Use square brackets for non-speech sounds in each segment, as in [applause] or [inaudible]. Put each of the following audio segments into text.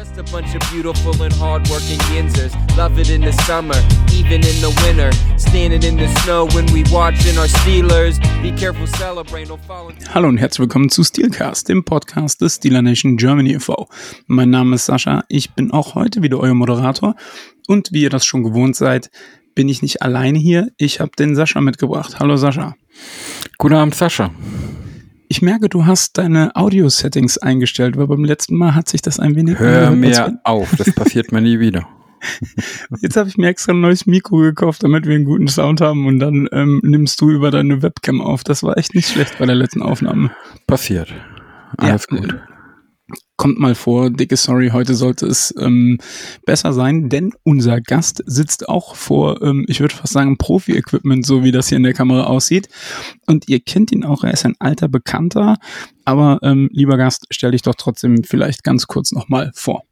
Just a bunch of beautiful and hardworking Yinzers. Love it in the summer, even in the winter. Standing in the snow when we watching our Steelers. Be careful, celebrate, no falling. Hallo und herzlich willkommen zu Steelcast, dem Podcast des Steeler Nation Germany e.V. Mein Name ist Sascha, ich bin auch heute wieder euer Moderator und wie ihr das schon gewohnt seid, bin ich nicht alleine hier. Ich habe den Sascha mitgebracht. Hallo Sascha. Guten Abend, Sascha. Ich merke, du hast deine Audio-Settings eingestellt, weil beim letzten Mal hat sich das ein wenig Hör mir [laughs] auf, das passiert mir nie wieder. [laughs] Jetzt habe ich mir extra ein neues Mikro gekauft, damit wir einen guten Sound haben und dann ähm, nimmst du über deine Webcam auf. Das war echt nicht schlecht bei der letzten Aufnahme. Passiert. Alles Ja, gut. Kommt mal vor, dicke Sorry, heute sollte es ähm, besser sein, denn unser Gast sitzt auch vor, ähm, ich würde fast sagen, Profi-Equipment, so wie das hier in der Kamera aussieht. Und ihr kennt ihn auch, er ist ein alter Bekannter. Aber ähm, lieber Gast, stell dich doch trotzdem vielleicht ganz kurz nochmal vor.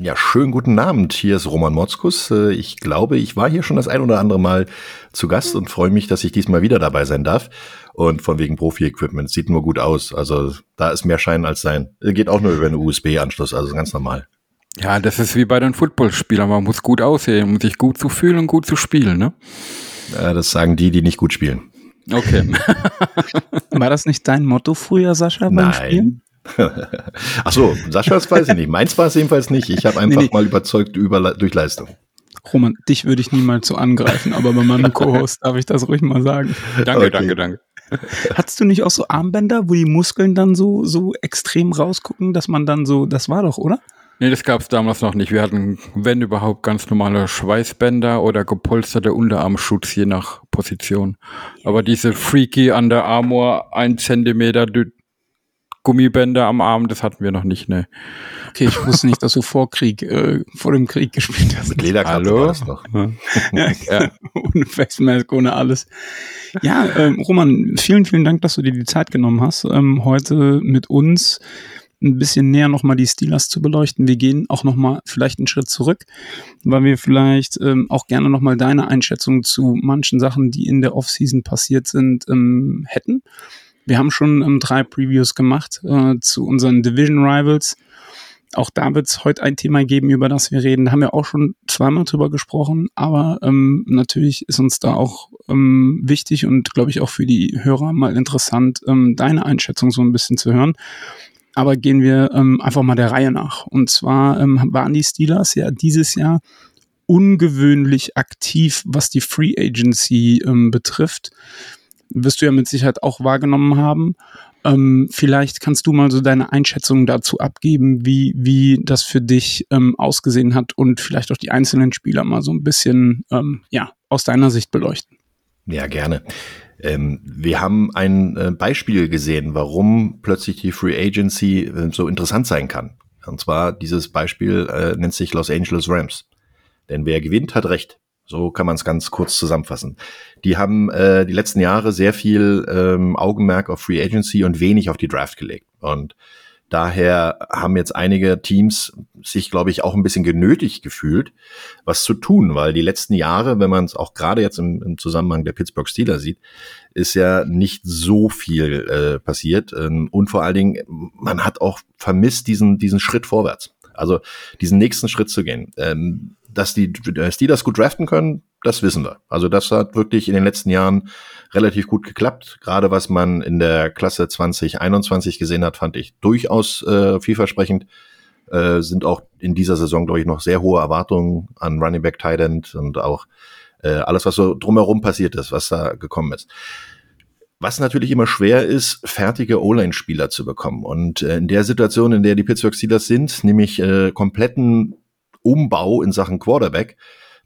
Ja, schönen guten Abend. Hier ist Roman Motzkus. Äh, Ich glaube, ich war hier schon das ein oder andere Mal zu Gast und freue mich, dass ich diesmal wieder dabei sein darf. Und von wegen Profi-Equipment. Sieht nur gut aus. Also da ist mehr Schein als Sein. Geht auch nur über einen USB-Anschluss, also ganz normal. Ja, das ist wie bei den Footballspielern. Man muss gut aussehen, um sich gut zu fühlen und gut zu spielen, ne? Äh, Das sagen die, die nicht gut spielen. Okay. [laughs] [laughs] War das nicht dein Motto früher, Sascha, beim Spielen? Ach so, Sascha, das weiß ich nicht. Meins war es jedenfalls nicht. Ich habe einfach nee. mal überzeugt über, durch Leistung. Roman, dich würde ich niemals so angreifen, aber bei meinem Co-Host darf ich das ruhig mal sagen. danke, Okay. danke, danke. Hattest du nicht auch so Armbänder, wo die Muskeln dann so, so extrem rausgucken, dass man dann so, das war doch, oder? Nee, das gab's damals noch nicht. Wir hatten, wenn überhaupt, ganz normale Schweißbänder oder gepolsterte Unterarmschutz, je nach Position. Aber diese freaky Under Armour, ein Zentimeter dü- Gummibänder am Arm, das hatten wir noch nicht, ne. Okay, ich wusste nicht, dass du vor Krieg, äh, vor dem Krieg gespielt hast. Mit Lederkappe Hallo? war das noch. Ja, Ja. ohne Face Mask, ohne alles. Ja, ähm, Roman, vielen, vielen Dank, dass du dir die Zeit genommen hast, ähm, heute mit uns ein bisschen näher nochmal die Steelers zu beleuchten. Wir gehen auch nochmal vielleicht einen Schritt zurück, weil wir vielleicht ähm, auch gerne nochmal deine Einschätzung zu manchen Sachen, die in der Offseason passiert sind, ähm, hätten. Wir haben schon ähm, drei Previews gemacht äh, zu unseren Division Rivals. Auch da wird es heute ein Thema geben, über das wir reden. Da haben wir auch schon zweimal drüber gesprochen, aber ähm, natürlich ist uns da auch ähm, wichtig und glaube ich auch für die Hörer mal interessant, ähm, deine Einschätzung so ein bisschen zu hören. Aber gehen wir ähm, einfach mal der Reihe nach. Und zwar ähm, waren die Steelers ja dieses Jahr ungewöhnlich aktiv, was die Free Agency ähm, betrifft. Wirst du ja mit Sicherheit auch wahrgenommen haben. Ähm, vielleicht kannst du mal so deine Einschätzung dazu abgeben, wie, wie das für dich ähm, ausgesehen hat und vielleicht auch die einzelnen Spieler mal so ein bisschen ähm, ja, aus deiner Sicht beleuchten. Ja, gerne. Ähm, wir haben ein äh, Beispiel gesehen, warum plötzlich die Free Agency äh, so interessant sein kann. Und zwar dieses Beispiel äh, nennt sich Los Angeles Rams. Denn wer gewinnt, hat recht. So kann man es ganz kurz zusammenfassen. Die haben äh, die letzten Jahre sehr viel ähm, Augenmerk auf Free Agency und wenig auf die Draft gelegt. Und daher haben jetzt einige Teams sich, glaube ich, auch ein bisschen genötigt gefühlt, was zu tun, weil die letzten Jahre, wenn man es auch gerade jetzt im, im Zusammenhang der Pittsburgh Steelers sieht, ist ja nicht so viel äh, passiert. Ähm, und vor allen Dingen, man hat auch vermisst diesen, diesen Schritt vorwärts. Also diesen nächsten Schritt zu gehen. Ähm, dass die Steelers gut draften können, das wissen wir. Also das hat wirklich in den letzten Jahren relativ gut geklappt. Gerade was man in der Klasse 2021 gesehen hat, fand ich durchaus äh, vielversprechend. Äh, sind auch in dieser Saison, glaube ich, noch sehr hohe Erwartungen an Running Back Tight End und auch äh, alles, was so drumherum passiert ist, was da gekommen ist. Was natürlich immer schwer ist, fertige O-Line-Spieler zu bekommen. Und äh, in der Situation, in der die Pittsburgh Steelers sind, nämlich äh, kompletten Umbau in Sachen Quarterback,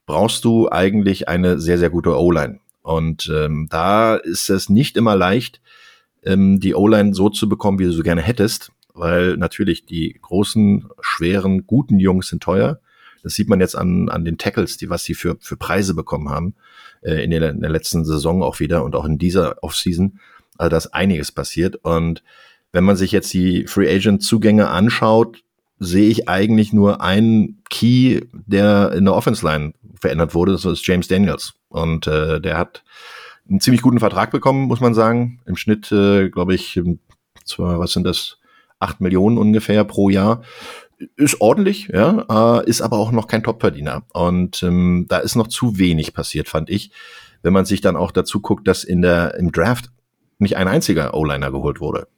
brauchst du eigentlich eine sehr, sehr gute O-Line. Und ähm, da ist es nicht immer leicht, ähm, die O-Line so zu bekommen, wie du so gerne hättest, weil natürlich die großen, schweren, guten Jungs sind teuer. Das sieht man jetzt an, an den Tackles, die was sie für, für Preise bekommen haben äh, in, der, in der letzten Saison auch wieder und auch in dieser Offseason. Also da ist einiges passiert. Und wenn man sich jetzt die Free Agent Zugänge anschaut, sehe ich eigentlich nur einen Key, der in der Offense Line verändert wurde. Das ist James Daniels. Und äh, der hat einen ziemlich guten Vertrag bekommen, muss man sagen. Im Schnitt, äh, glaube ich, zwar, was sind das? acht Millionen ungefähr pro Jahr. ist ordentlich, ja, äh, ist aber auch noch kein Topverdiener. Und ähm, da ist noch zu wenig passiert, fand ich. Wenn man sich dann auch dazu guckt, dass in der im Draft nicht ein einziger O-Liner geholt wurde.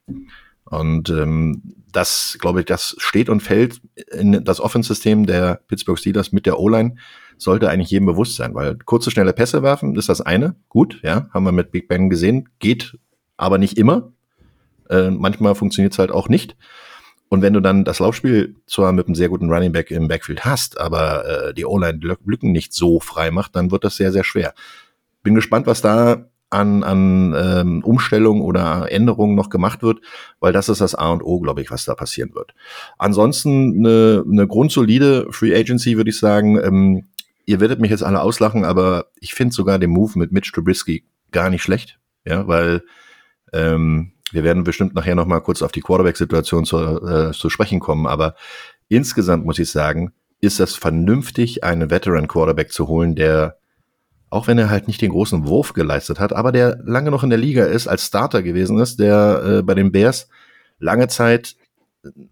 Und ähm, das, glaube ich, das steht und fällt in das Offensystem der Pittsburgh Steelers mit der O-Line sollte eigentlich jedem bewusst sein, weil kurze, schnelle Pässe werfen ist das eine. Gut, ja, haben wir mit Big Ben gesehen, geht aber nicht immer. Äh, manchmal funktioniert es halt auch nicht. Und wenn du dann das Laufspiel zwar mit einem sehr guten Running Back im Backfield hast, aber äh, die O-Line Lücken nicht so frei macht, dann wird das sehr, sehr schwer. Bin gespannt, was da an, an ähm, Umstellung oder Änderungen noch gemacht wird, weil das ist das A und O, glaube ich, was da passieren wird. Ansonsten eine, eine grundsolide Free Agency, würde ich sagen. Ähm, ihr werdet mich jetzt alle auslachen, aber ich finde sogar den Move mit Mitch Trubisky gar nicht schlecht, ja, weil ähm, wir werden bestimmt nachher noch mal kurz auf die Quarterback-Situation zu, äh, zu sprechen kommen, aber insgesamt muss ich sagen, ist das vernünftig, einen Veteran-Quarterback zu holen, der auch wenn er halt nicht den großen Wurf geleistet hat, aber der lange noch in der Liga ist, als Starter gewesen ist, der äh, bei den Bears lange Zeit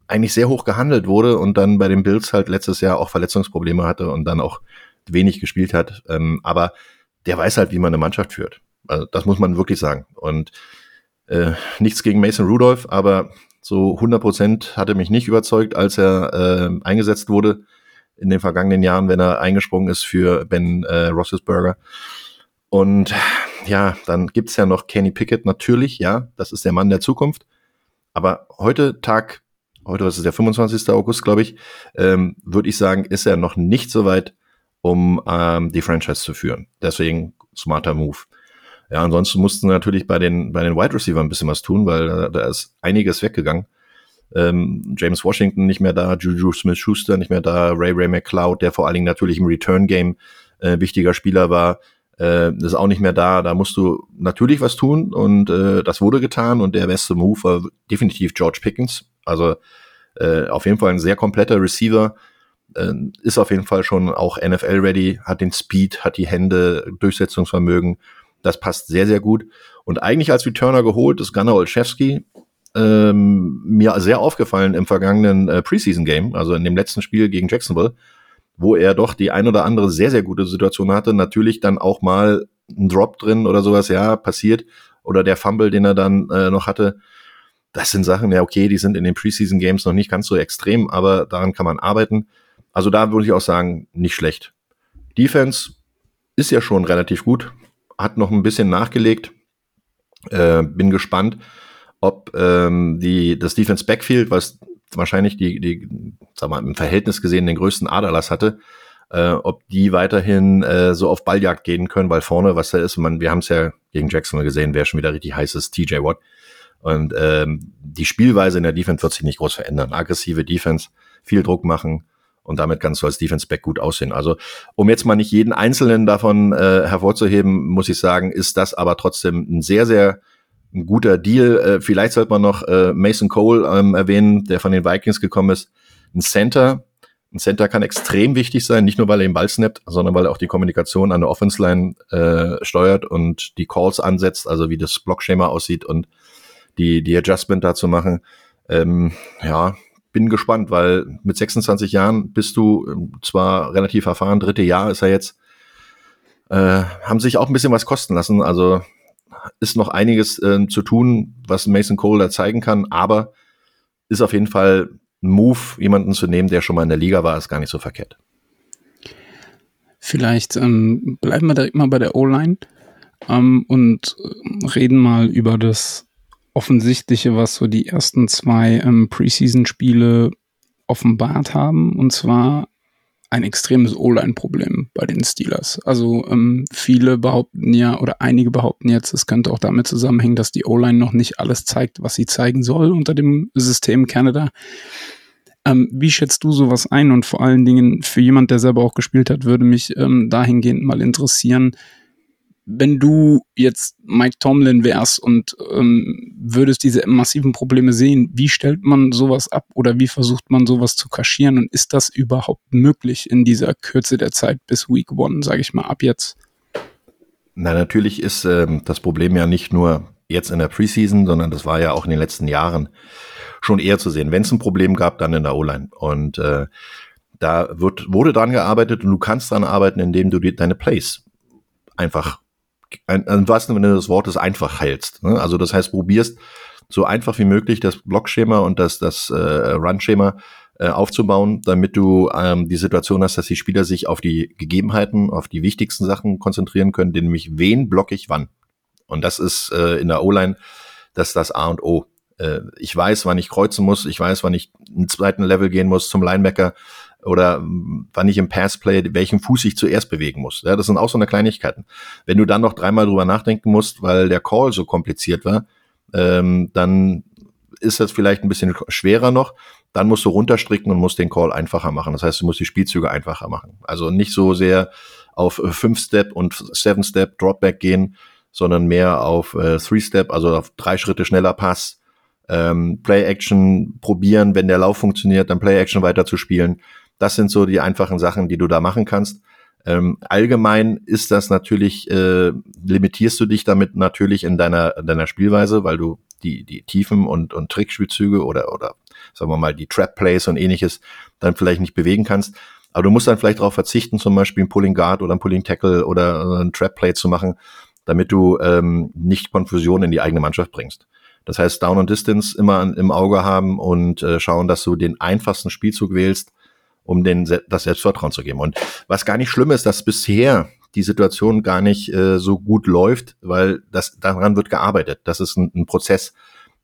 eigentlich sehr hoch gehandelt wurde und dann bei den Bills halt letztes Jahr auch Verletzungsprobleme hatte und dann auch wenig gespielt hat. Ähm, aber der weiß halt, wie man eine Mannschaft führt. Also das muss man wirklich sagen. Und äh, nichts gegen Mason Rudolph, aber so 100 Prozent hatte mich nicht überzeugt, als er äh, eingesetzt wurde in den vergangenen Jahren, wenn er eingesprungen ist für Ben äh, Roethlisberger. Und ja, dann gibt's ja noch Kenny Pickett natürlich, ja, das ist der Mann der Zukunft. Aber heute Tag, heute ist es der 25. August, glaube ich, ähm, würde ich sagen, ist er noch nicht so weit, um ähm, die Franchise zu führen. Deswegen smarter Move. Ja, ansonsten mussten natürlich bei den, bei den Wide Receiver ein bisschen was tun, weil da, da ist einiges weggegangen ähm, James Washington nicht mehr da, Juju Smith-Schuster nicht mehr da, Ray Ray McCloud, der vor allen Dingen natürlich im Return-Game äh, wichtiger Spieler war, äh, ist auch nicht mehr da. Da musst du natürlich was tun und äh, das wurde getan und der beste Move war definitiv George Pickens. Also äh, auf jeden Fall ein sehr kompletter Receiver, äh, ist auf jeden Fall schon auch NFL-ready, hat den Speed, hat die Hände, Durchsetzungsvermögen. Das passt sehr, sehr gut. Und eigentlich als Returner geholt ist Gunnar Olszewski, ähm, mir sehr aufgefallen im vergangenen äh, Preseason-Game, also in dem letzten Spiel gegen Jacksonville, wo er doch die ein oder andere sehr, sehr gute Situation hatte. Natürlich dann auch mal ein Drop drin oder sowas, ja, passiert. Oder der Fumble, den er dann äh, noch hatte. Das sind Sachen, ja, okay, die sind in den Preseason Games noch nicht ganz so extrem, aber daran kann man arbeiten. Also da würde ich auch sagen, nicht schlecht. Defense ist ja schon relativ gut, hat noch ein bisschen nachgelegt. Äh, bin gespannt, ob ähm, die, das Defense Backfield, was wahrscheinlich die, die, sag mal, im Verhältnis gesehen den größten Aderlass hatte, äh, ob die weiterhin äh, so auf Balljagd gehen können, weil vorne, was da ist, man, wir haben es ja gegen Jackson gesehen, wer schon wieder richtig heiß ist, TJ Watt. Und ähm, die Spielweise in der Defense wird sich nicht groß verändern. Aggressive Defense, viel Druck machen und damit kannst du als Defense Back gut aussehen. Also, um jetzt mal nicht jeden einzelnen davon äh, hervorzuheben, muss ich sagen, ist das aber trotzdem ein sehr, sehr ein guter Deal. Äh, vielleicht sollte man noch äh, Mason Cole ähm, erwähnen, der von den Vikings gekommen ist. Ein Center. Ein Center kann extrem wichtig sein, nicht nur weil er den Ball snappt, sondern weil er auch die Kommunikation an der Offense-Line äh, steuert und die Calls ansetzt, also wie das Blockschema aussieht und die, die Adjustment dazu machen. Ähm, ja, bin gespannt, weil mit 26 Jahren bist du ähm, zwar relativ erfahren, dritte Jahr ist er jetzt, äh, haben sich auch ein bisschen was kosten lassen. Also ist noch einiges äh, zu tun, was Mason Cole da zeigen kann, aber ist auf jeden Fall ein Move, jemanden zu nehmen, der schon mal in der Liga war, ist gar nicht so verkehrt. Vielleicht ähm, bleiben wir direkt mal bei der O-Line ähm, und äh, reden mal über das Offensichtliche, was so die ersten zwei ähm, Preseason-Spiele offenbart haben. Und zwar ein extremes O-Line-Problem bei den Steelers. Also ähm, viele behaupten ja, oder einige behaupten jetzt, es könnte auch damit zusammenhängen, dass die O-Line noch nicht alles zeigt, was sie zeigen soll unter dem System Canada. Ähm, wie schätzt du sowas ein? Und vor allen Dingen für jemand, der selber auch gespielt hat, würde mich ähm, dahingehend mal interessieren, wenn du jetzt Mike Tomlin wärst und ähm, würdest diese massiven Probleme sehen, wie stellt man sowas ab oder wie versucht man sowas zu kaschieren und ist das überhaupt möglich in dieser Kürze der Zeit bis Week One, sage ich mal, ab jetzt? Na, natürlich ist ähm, das Problem ja nicht nur jetzt in der Preseason, sondern das war ja auch in den letzten Jahren schon eher zu sehen. Wenn es ein Problem gab, dann in der O-Line. Und äh, da wird, wurde dran gearbeitet und du kannst dran arbeiten, indem du die, deine Plays einfach, im wahrsten Sinne des Wortes, einfach hältst. Ne? Also das heißt, probierst so einfach wie möglich das Blockschema und das, das äh, Run-Schema äh, aufzubauen, damit du ähm, die Situation hast, dass die Spieler sich auf die Gegebenheiten, auf die wichtigsten Sachen konzentrieren können, nämlich wen blocke ich wann. Und das ist äh, in der O-Line das das A und O. Äh, ich weiß, wann ich kreuzen muss, ich weiß, wann ich einen zweiten Level gehen muss zum Linebacker oder wann ich im Passplay welchen Fuß ich zuerst bewegen muss. Ja, das sind auch so eine Kleinigkeiten. Wenn du dann noch dreimal drüber nachdenken musst, weil der Call so kompliziert war, ähm, dann ist das vielleicht ein bisschen schwerer noch. Dann musst du runterstricken und musst den Call einfacher machen. Das heißt, du musst die Spielzüge einfacher machen. Also nicht so sehr auf fünf Step und seven Step Dropback gehen, sondern mehr auf äh, Three Step, also auf drei Schritte schneller Pass, ähm, Play Action probieren, wenn der Lauf funktioniert, dann Play Action weiter zu spielen. Das sind so die einfachen Sachen, die du da machen kannst. Ähm, allgemein ist das natürlich, äh, limitierst du dich damit natürlich in deiner, in deiner Spielweise, weil du die, die Tiefen und, und Trickspielzüge oder, oder sagen wir mal die Trap Plays und ähnliches dann vielleicht nicht bewegen kannst. Aber du musst dann vielleicht darauf verzichten, zum Beispiel ein Pulling Guard oder ein Pulling Tackle oder ein Trap Play zu machen, damit du ähm, nicht Konfusion in die eigene Mannschaft bringst. Das heißt, Down und Distance immer im Auge haben und äh, schauen, dass du den einfachsten Spielzug wählst, um den das Selbstvertrauen zu geben. Und was gar nicht schlimm ist, dass bisher die Situation gar nicht äh, so gut läuft, weil das daran wird gearbeitet. Das ist ein, ein Prozess.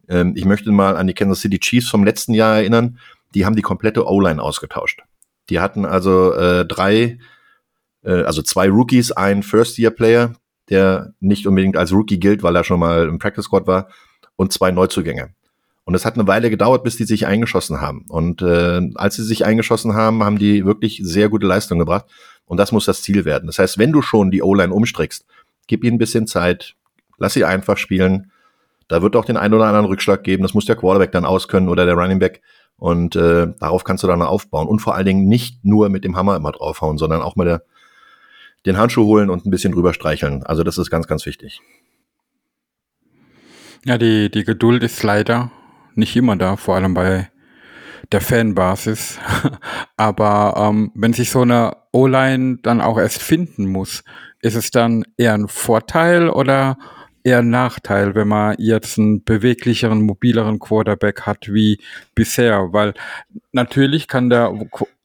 Ähm, ich möchte mal an die Kansas City Chiefs vom letzten Jahr erinnern. Die haben die komplette O-Line ausgetauscht. Die hatten also äh, drei, äh, also zwei Rookies, ein First-Year-Player, der nicht unbedingt als Rookie gilt, weil er schon mal im Practice Squad war, und zwei Neuzugänge. Und es hat eine Weile gedauert, bis die sich eingeschossen haben. Und äh, als sie sich eingeschossen haben, haben die wirklich sehr gute Leistung gebracht. Und das muss das Ziel werden. Das heißt, wenn du schon die O-Line umstrickst, gib ihnen ein bisschen Zeit, lass sie einfach spielen. Da wird auch den einen oder anderen Rückschlag geben. Das muss der Quarterback dann auskönnen oder der Running Back. Und äh, darauf kannst du dann aufbauen. Und vor allen Dingen nicht nur mit dem Hammer immer draufhauen, sondern auch mit der, den Handschuh holen und ein bisschen drüber streicheln. Also das ist ganz, ganz wichtig. Ja, die, die Geduld ist leider nicht immer da, vor allem bei der Fanbasis. [laughs] Aber ähm, wenn sich so eine O-Line dann auch erst finden muss, ist es dann eher ein Vorteil oder eher ein Nachteil, wenn man jetzt einen beweglicheren, mobileren Quarterback hat wie bisher, weil natürlich kann der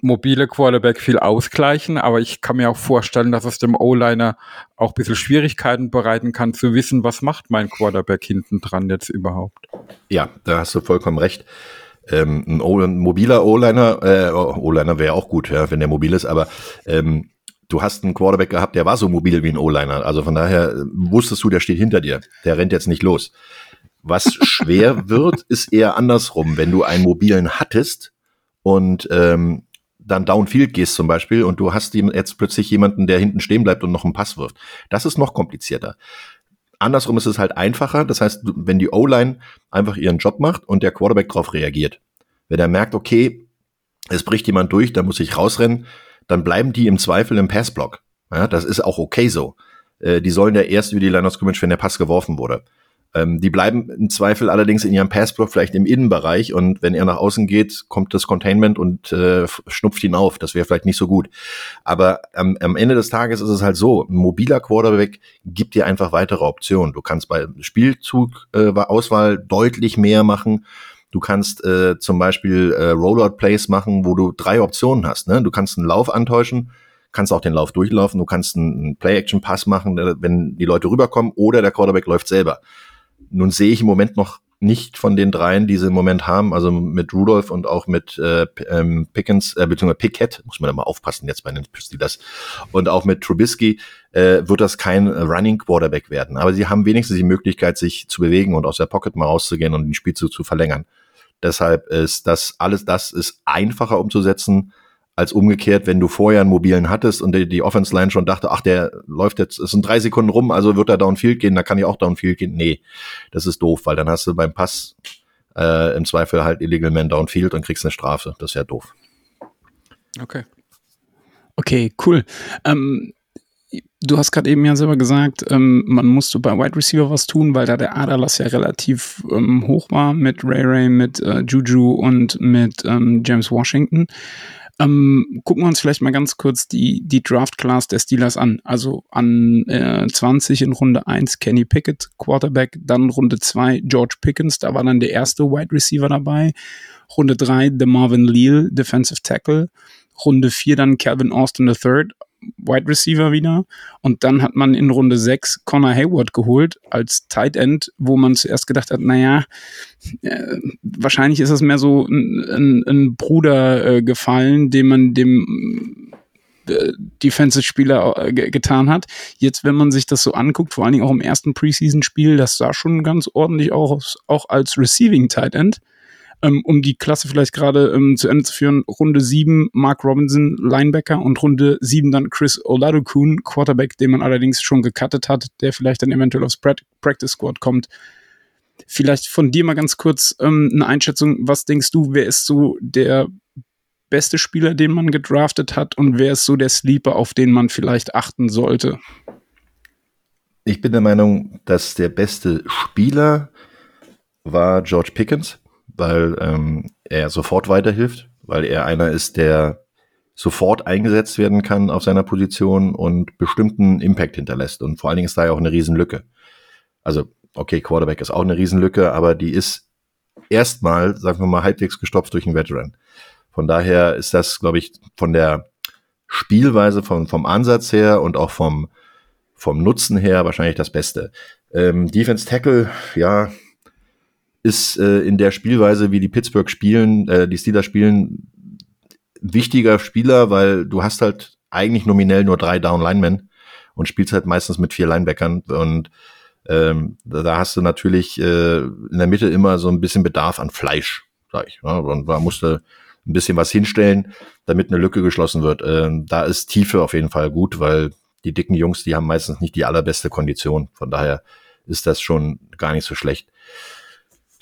mobile Quarterback viel ausgleichen, aber ich kann mir auch vorstellen, dass es dem O-Liner auch ein bisschen Schwierigkeiten bereiten kann, zu wissen, was macht mein Quarterback hinten dran jetzt überhaupt. Ja, da hast du vollkommen recht. Ähm, ein, o ein mobiler O-Liner, äh, O-Liner wäre auch gut, ja, wenn der mobil ist, aber ähm, du hast einen Quarterback gehabt, der war so mobil wie ein O-Liner. Also von daher äh, wusstest du, der steht hinter dir. Der rennt jetzt nicht los. Was [laughs] schwer wird, ist eher andersrum. Wenn du einen mobilen hattest und ähm, dann downfield gehst zum Beispiel und du hast jetzt plötzlich jemanden, der hinten stehen bleibt und noch einen Pass wirft. Das ist noch komplizierter. Andersrum ist es halt einfacher. Das heißt, wenn die O-Line einfach ihren Job macht und der Quarterback darauf reagiert. Wenn er merkt, okay, es bricht jemand durch, da muss ich rausrennen, dann bleiben die im Zweifel im Passblock. Ja, das ist auch okay so. Äh, die sollen ja erst über die Line of Scrimmage, wenn der Pass geworfen wurde. Ähm, die bleiben im Zweifel allerdings in ihrem Passblock vielleicht im Innenbereich und wenn er nach außen geht, kommt das Containment und äh, schnupft ihn auf. Das wäre vielleicht nicht so gut. Aber ähm, am Ende des Tages ist es halt so, ein mobiler Quarterback gibt dir einfach weitere Optionen. Du kannst bei Spielzug äh, Auswahl deutlich mehr machen. Du kannst äh, zum Beispiel äh, Rollout-Plays machen, wo du drei Optionen hast. Ne? Du kannst einen Lauf antäuschen, kannst auch den Lauf durchlaufen, du kannst einen Play-Action-Pass machen, äh, wenn die Leute rüberkommen, oder der Quarterback läuft selber. Nun sehe ich im Moment noch nicht von den dreien, die sie im Moment haben, also mit Rudolph und auch mit äh, ähm, Pickens, äh, beziehungsweise Pickett, muss man da mal aufpassen jetzt bei den Steelers, und auch mit Trubisky äh, wird das kein Running Quarterback werden. Aber sie haben wenigstens die Möglichkeit, sich zu bewegen und aus der Pocket mal rauszugehen und den Spielzug zu verlängern. Deshalb ist das alles das ist einfacher umzusetzen als umgekehrt, wenn du vorher einen mobilen hattest und die, die Offense Line schon dachte, ach, der läuft jetzt, es sind drei Sekunden rum, also wird er downfield gehen, da kann ich auch downfield gehen. Nee, das ist doof, weil dann hast du beim Pass äh, im Zweifel halt Illegal Man downfield und kriegst eine Strafe. Das ist ja doof. Okay. Okay, cool. Ähm, du hast gerade eben ja selber gesagt, ähm, man musste bei Wide Receiver was tun, weil da der Aderlass ja relativ ähm, hoch war mit Ray Ray, mit äh, Juju und mit ähm, James Washington. Ähm, gucken wir uns vielleicht mal ganz kurz die, die Draft Class der Steelers an. Also an äh, 20 in Runde 1 Kenny Pickett, Quarterback, dann Runde 2 George Pickens, da war dann der erste Wide Receiver dabei. Runde 3 The Marvin Leal, Defensive Tackle. Runde 4 dann Calvin Austin III, Wide Receiver wieder. Und dann hat man in Runde 6 Connor Hayward geholt als Tight End, wo man zuerst gedacht hat, naja, äh, wahrscheinlich ist das mehr so ein, ein, ein Bruder äh, gefallen, dem man dem äh, Defensive-Spieler äh, getan hat. Jetzt, wenn man sich das so anguckt, vor allen Dingen auch im ersten Preseason-Spiel, das sah schon ganz ordentlich aus, auch als Receiving Tight End ähm, um die Klasse vielleicht gerade ähm, zu Ende zu führen, Runde 7 Mark Robinson, Linebacker und Runde 7 dann Chris Oladokun, Quarterback, den man allerdings schon gecuttet hat, der vielleicht dann eventuell aufs Practice Squad kommt. Vielleicht von dir mal ganz kurz ähm, eine Einschätzung. Was denkst du, wer ist so der beste Spieler, den man gedraftet hat und wer ist so der Sleeper, auf den man vielleicht achten sollte? Ich bin der Meinung, dass der beste Spieler war George Pickens weil ähm, er sofort weiterhilft, weil er einer ist, der sofort eingesetzt werden kann auf seiner Position und bestimmten Impact hinterlässt. Und vor allen Dingen ist da ja auch eine Riesenlücke. Also, okay, Quarterback ist auch eine Riesenlücke, aber die ist erstmal, sagen wir mal, halbwegs gestopft durch einen Veteran. Von daher ist das, glaube ich, von der Spielweise, vom, vom Ansatz her und auch vom, vom Nutzen her wahrscheinlich das Beste. Ähm, Defense Tackle, ja, ist äh, in der Spielweise, wie die Pittsburgh spielen, äh, die Steelers spielen, wichtiger Spieler, weil du hast halt eigentlich nominell nur drei Down Linemen und spielst halt meistens mit vier Linebackern und ähm, da hast du natürlich äh, in der Mitte immer so ein bisschen Bedarf an Fleisch, sag ich. Ja, und da musste ein bisschen was hinstellen, damit eine Lücke geschlossen wird. Ähm, da ist Tiefe auf jeden Fall gut, weil die dicken Jungs, die haben meistens nicht die allerbeste Kondition. Von daher ist das schon gar nicht so schlecht.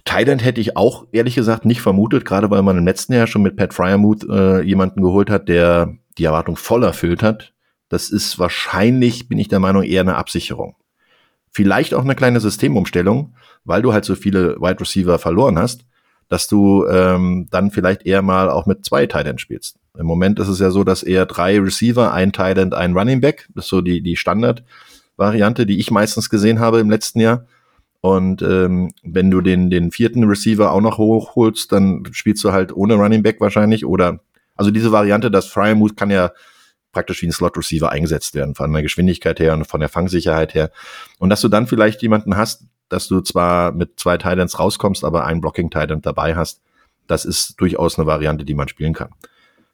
Thailand hätte ich auch ehrlich gesagt nicht vermutet, gerade weil man im letzten Jahr schon mit Pat Fryermuth äh, jemanden geholt hat, der die Erwartung voll erfüllt hat. Das ist wahrscheinlich, bin ich der Meinung, eher eine Absicherung. Vielleicht auch eine kleine Systemumstellung, weil du halt so viele Wide Receiver verloren hast, dass du ähm, dann vielleicht eher mal auch mit zwei Thailand spielst. Im Moment ist es ja so, dass eher drei Receiver, ein Thailand, ein Running Back, das ist so die, die Standard-Variante, die ich meistens gesehen habe im letzten Jahr. Und ähm, wenn du den, den vierten Receiver auch noch hochholst, dann spielst du halt ohne Running Back wahrscheinlich. Oder also diese Variante, das Fryermuth kann ja praktisch wie ein Slot-Receiver eingesetzt werden, von der Geschwindigkeit her und von der Fangsicherheit her. Und dass du dann vielleicht jemanden hast, dass du zwar mit zwei Titans rauskommst, aber einen Blocking-Titan dabei hast, das ist durchaus eine Variante, die man spielen kann.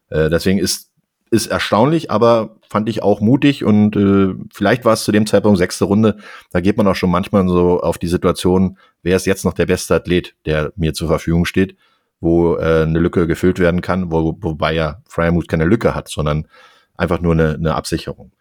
Äh, deswegen ist ist erstaunlich, aber fand ich auch mutig und äh, vielleicht war es zu dem Zeitpunkt sechste Runde. Da geht man auch schon manchmal so auf die Situation, wer ist jetzt noch der beste Athlet, der mir zur Verfügung steht, wo äh, eine Lücke gefüllt werden kann, wo, wobei ja Fryermuth keine Lücke hat, sondern einfach nur eine, eine Absicherung.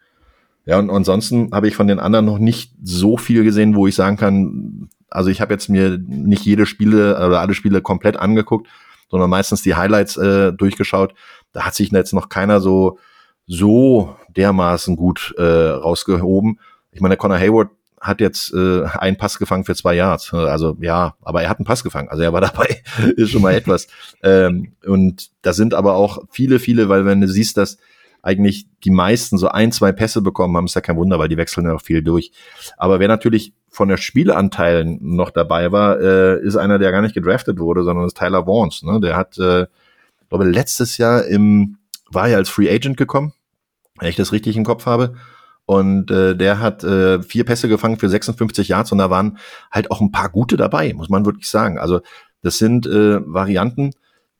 Ja, und ansonsten habe ich von den anderen noch nicht so viel gesehen, wo ich sagen kann, also ich habe jetzt mir nicht jede Spiele oder alle Spiele komplett angeguckt, sondern meistens die Highlights äh, durchgeschaut da hat sich jetzt noch keiner so, so dermaßen gut äh, rausgehoben. Ich meine, Connor Hayward hat jetzt äh, einen Pass gefangen für zwei Yards. Also ja, aber er hat einen Pass gefangen. Also er war [laughs] dabei, ist schon mal etwas. Ähm, und da sind aber auch viele, viele, weil wenn du siehst, dass eigentlich die meisten so ein, zwei Pässe bekommen haben, ist ja kein Wunder, weil die wechseln ja auch viel durch. Aber wer natürlich von der Spielanteilen noch dabei war, äh, ist einer, der gar nicht gedraftet wurde, sondern ist Tyler Vaughns. Ne? Der hat äh, glaube, letztes Jahr im, war ja als Free Agent gekommen, wenn ich das richtig im Kopf habe. Und äh, der hat äh, vier Pässe gefangen für 56 Yards und da waren halt auch ein paar gute dabei, muss man wirklich sagen. Also das sind äh, Varianten,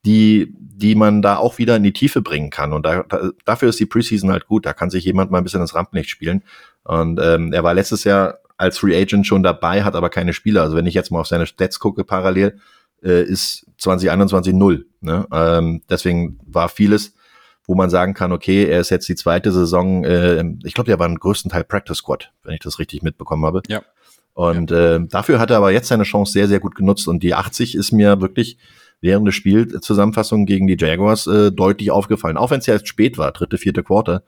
die, die man da auch wieder in die Tiefe bringen kann. Und da, da, dafür ist die Preseason halt gut. Da kann sich jemand mal ein bisschen ins Rampenlicht spielen. Und ähm, er war letztes Jahr als Free Agent schon dabei, hat aber keine Spieler. Also wenn ich jetzt mal auf seine Stats gucke parallel, äh, ist 2021 null. Ne? Ähm, deswegen war vieles, wo man sagen kann, okay, er ist jetzt die zweite Saison, äh, ich glaube, der war im größten Teil Practice Squad, wenn ich das richtig mitbekommen habe. Ja. Und ja. Äh, dafür hat er aber jetzt seine Chance sehr, sehr gut genutzt. Und die 80 ist mir wirklich während des Spielzusammenfassungen gegen die Jaguars äh, deutlich aufgefallen. Auch wenn es ja jetzt spät war, dritte, vierte Quarter.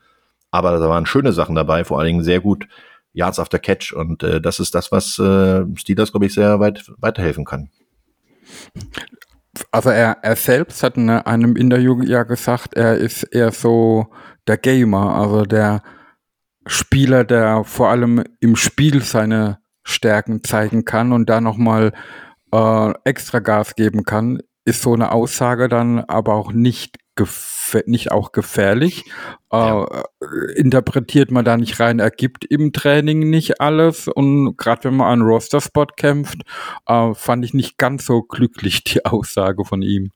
aber da waren schöne Sachen dabei, vor allen Dingen sehr gut Yards after Catch und äh, das ist das, was äh, Steelers, glaube ich, sehr weit weiterhelfen kann. Also er, er selbst hat in einem Interview ja gesagt, er ist eher so der Gamer, also der Spieler, der vor allem im Spiel seine Stärken zeigen kann und da nochmal äh, extra Gas geben kann, ist so eine Aussage dann aber auch nicht nicht auch gefährlich? Ja. Äh, interpretiert man da nicht rein, ergibt im Training nicht alles und gerade wenn man an Roster-Spot kämpft, äh, fand ich nicht ganz so glücklich die [laughs] Aussage von ihm.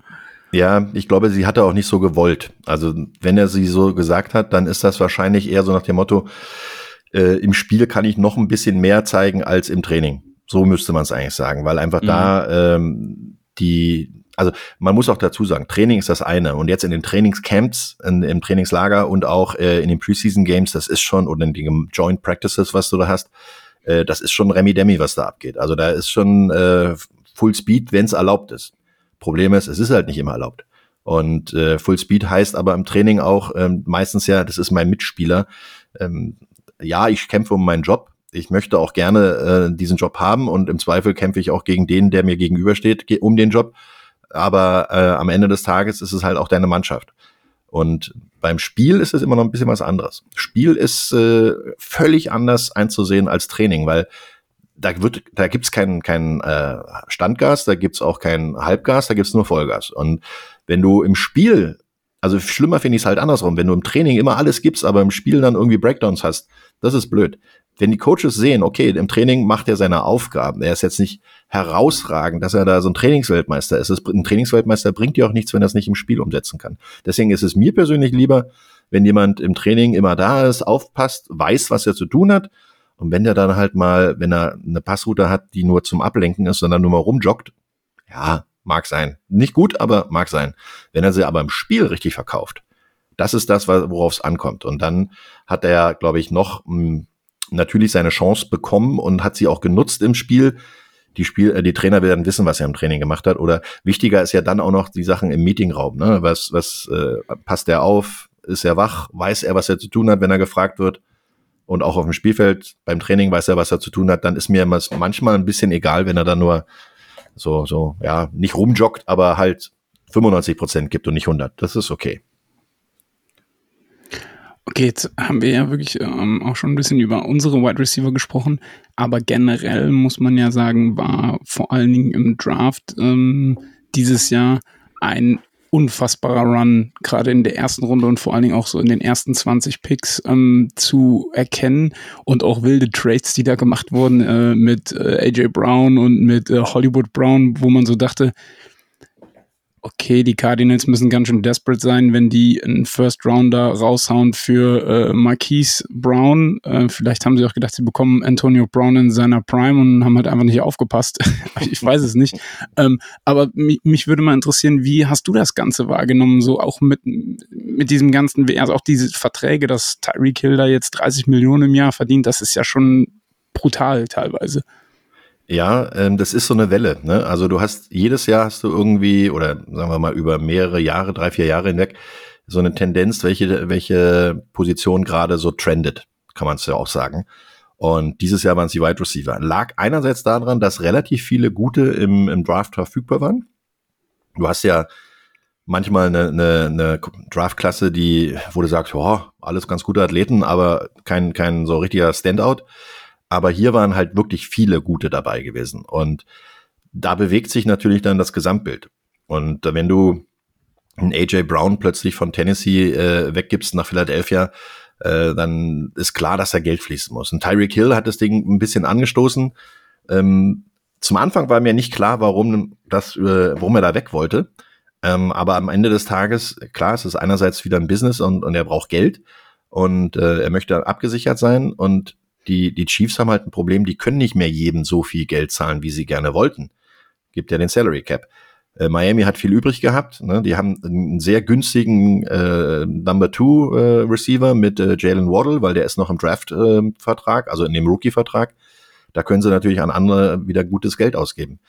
Ja, ich glaube, sie hatte auch nicht so gewollt. Also wenn er sie so gesagt hat, dann ist das wahrscheinlich eher so nach dem Motto, äh, im Spiel kann ich noch ein bisschen mehr zeigen als im Training. So müsste man es eigentlich sagen, weil einfach mhm. da ähm, die also man muss auch dazu sagen, Training ist das eine. Und jetzt in den Trainingscamps, in, im Trainingslager und auch äh, in den Preseason Games, das ist schon, oder in den Joint Practices, was du da hast, äh, das ist schon Remi Demi, was da abgeht. Also da ist schon äh, Full Speed, wenn es erlaubt ist. Problem ist, es ist halt nicht immer erlaubt. Und äh, Full Speed heißt aber im Training auch ähm, meistens ja, das ist mein Mitspieler. Ähm, ja, ich kämpfe um meinen Job. Ich möchte auch gerne äh, diesen Job haben und im Zweifel kämpfe ich auch gegen den, der mir gegenübersteht, um den Job aber äh, am Ende des Tages ist es halt auch deine Mannschaft. Und beim Spiel ist es immer noch ein bisschen was anderes. Spiel ist äh, völlig anders einzusehen als Training, weil da wird, da gibt's keinen kein, äh, Standgas, da gibt's auch kein Halbgas, da gibt's nur Vollgas. Und wenn du im Spiel, also schlimmer finde ich es halt andersrum, wenn du im Training immer alles gibst, aber im Spiel dann irgendwie Breakdowns hast, das ist blöd wenn die Coaches sehen, okay, im Training macht er seine Aufgaben, er ist jetzt nicht herausragend, dass er da so ein Trainingsweltmeister ist. Ein Trainingsweltmeister bringt dir auch nichts, wenn er es nicht im Spiel umsetzen kann. Deswegen ist es mir persönlich lieber, wenn jemand im Training immer da ist, aufpasst, weiß, was er zu tun hat. Und wenn der dann halt mal, wenn er eine Passroute hat, die nur zum Ablenken ist, sondern nur mal rumjoggt, ja, mag sein. Nicht gut, aber mag sein. Wenn er sie aber im Spiel richtig verkauft, das ist das, worauf es ankommt. Und dann hat er, glaube ich, noch hm, natürlich seine Chance bekommen und hat sie auch genutzt im Spiel. Die Spiel, äh, die Trainer werden wissen, was er im Training gemacht hat. Oder wichtiger ist ja dann auch noch die Sachen im Meetingraum. Ne? Was, was äh, passt er auf? Ist er wach? Weiß er, was er zu tun hat, wenn er gefragt wird? Und auch auf dem Spielfeld beim Training weiß er, was er zu tun hat. Dann ist mir manchmal ein bisschen egal, wenn er dann nur so, so, ja, nicht rumjoggt, aber halt 95 Prozent gibt und nicht 100. Das ist okay. Okay, jetzt haben wir ja wirklich ähm, auch schon ein bisschen über unsere Wide Receiver gesprochen, aber generell muss man ja sagen, war vor allen Dingen im Draft ähm, dieses Jahr ein unfassbarer Run, gerade in der ersten Runde und vor allen Dingen auch so in den ersten 20 Picks ähm, zu erkennen. Und auch wilde Trades, die da gemacht wurden äh, mit äh, AJ Brown und mit äh, Hollywood Brown, wo man so dachte, okay, die Cardinals müssen ganz schön desperate sein, wenn die einen First Rounder raushauen für äh, Marquise Brown. Äh, vielleicht haben sie auch gedacht, sie bekommen Antonio Brown in seiner Prime und haben halt einfach nicht aufgepasst. [laughs] ich weiß es nicht. Ähm, aber mich, mich würde mal interessieren, wie hast du das Ganze wahrgenommen? So auch mit, mit diesem ganzen, also auch diese Verträge, dass Tyreek Hill da jetzt 30 Millionen im Jahr verdient, das ist ja schon brutal teilweise. Ja, ähm, das ist so eine Welle. Ne? Also du hast jedes Jahr hast du irgendwie oder sagen wir mal über mehrere Jahre, drei vier Jahre hinweg so eine Tendenz, welche welche Position gerade so trendet, kann man es ja auch sagen. Und dieses Jahr waren es die Wide Receiver. Lag einerseits daran, dass relativ viele gute im, im Draft verfügbar waren. Du hast ja manchmal eine, eine, eine Draftklasse, die, wo du sagst, oh, alles ganz gute Athleten, aber kein, kein so richtiger Standout. Aber hier waren halt wirklich viele gute dabei gewesen. Und da bewegt sich natürlich dann das Gesamtbild. Und wenn du einen AJ Brown plötzlich von Tennessee äh, weggibst nach Philadelphia, äh, dann ist klar, dass da Geld fließen muss. Und Tyreek Hill hat das Ding ein bisschen angestoßen. Ähm, zum Anfang war mir nicht klar, warum das, äh, warum er da weg wollte. Ähm, aber am Ende des Tages, klar, es ist einerseits wieder ein Business und, und er braucht Geld und äh, er möchte abgesichert sein und die, die Chiefs haben halt ein Problem, die können nicht mehr jedem so viel Geld zahlen, wie sie gerne wollten. Gibt ja den Salary Cap. Äh, Miami hat viel übrig gehabt. Ne? Die haben einen sehr günstigen äh, Number Two äh, Receiver mit äh, Jalen Waddle, weil der ist noch im Draft-Vertrag, äh, also in dem Rookie-Vertrag. Da können sie natürlich an andere wieder gutes Geld ausgeben.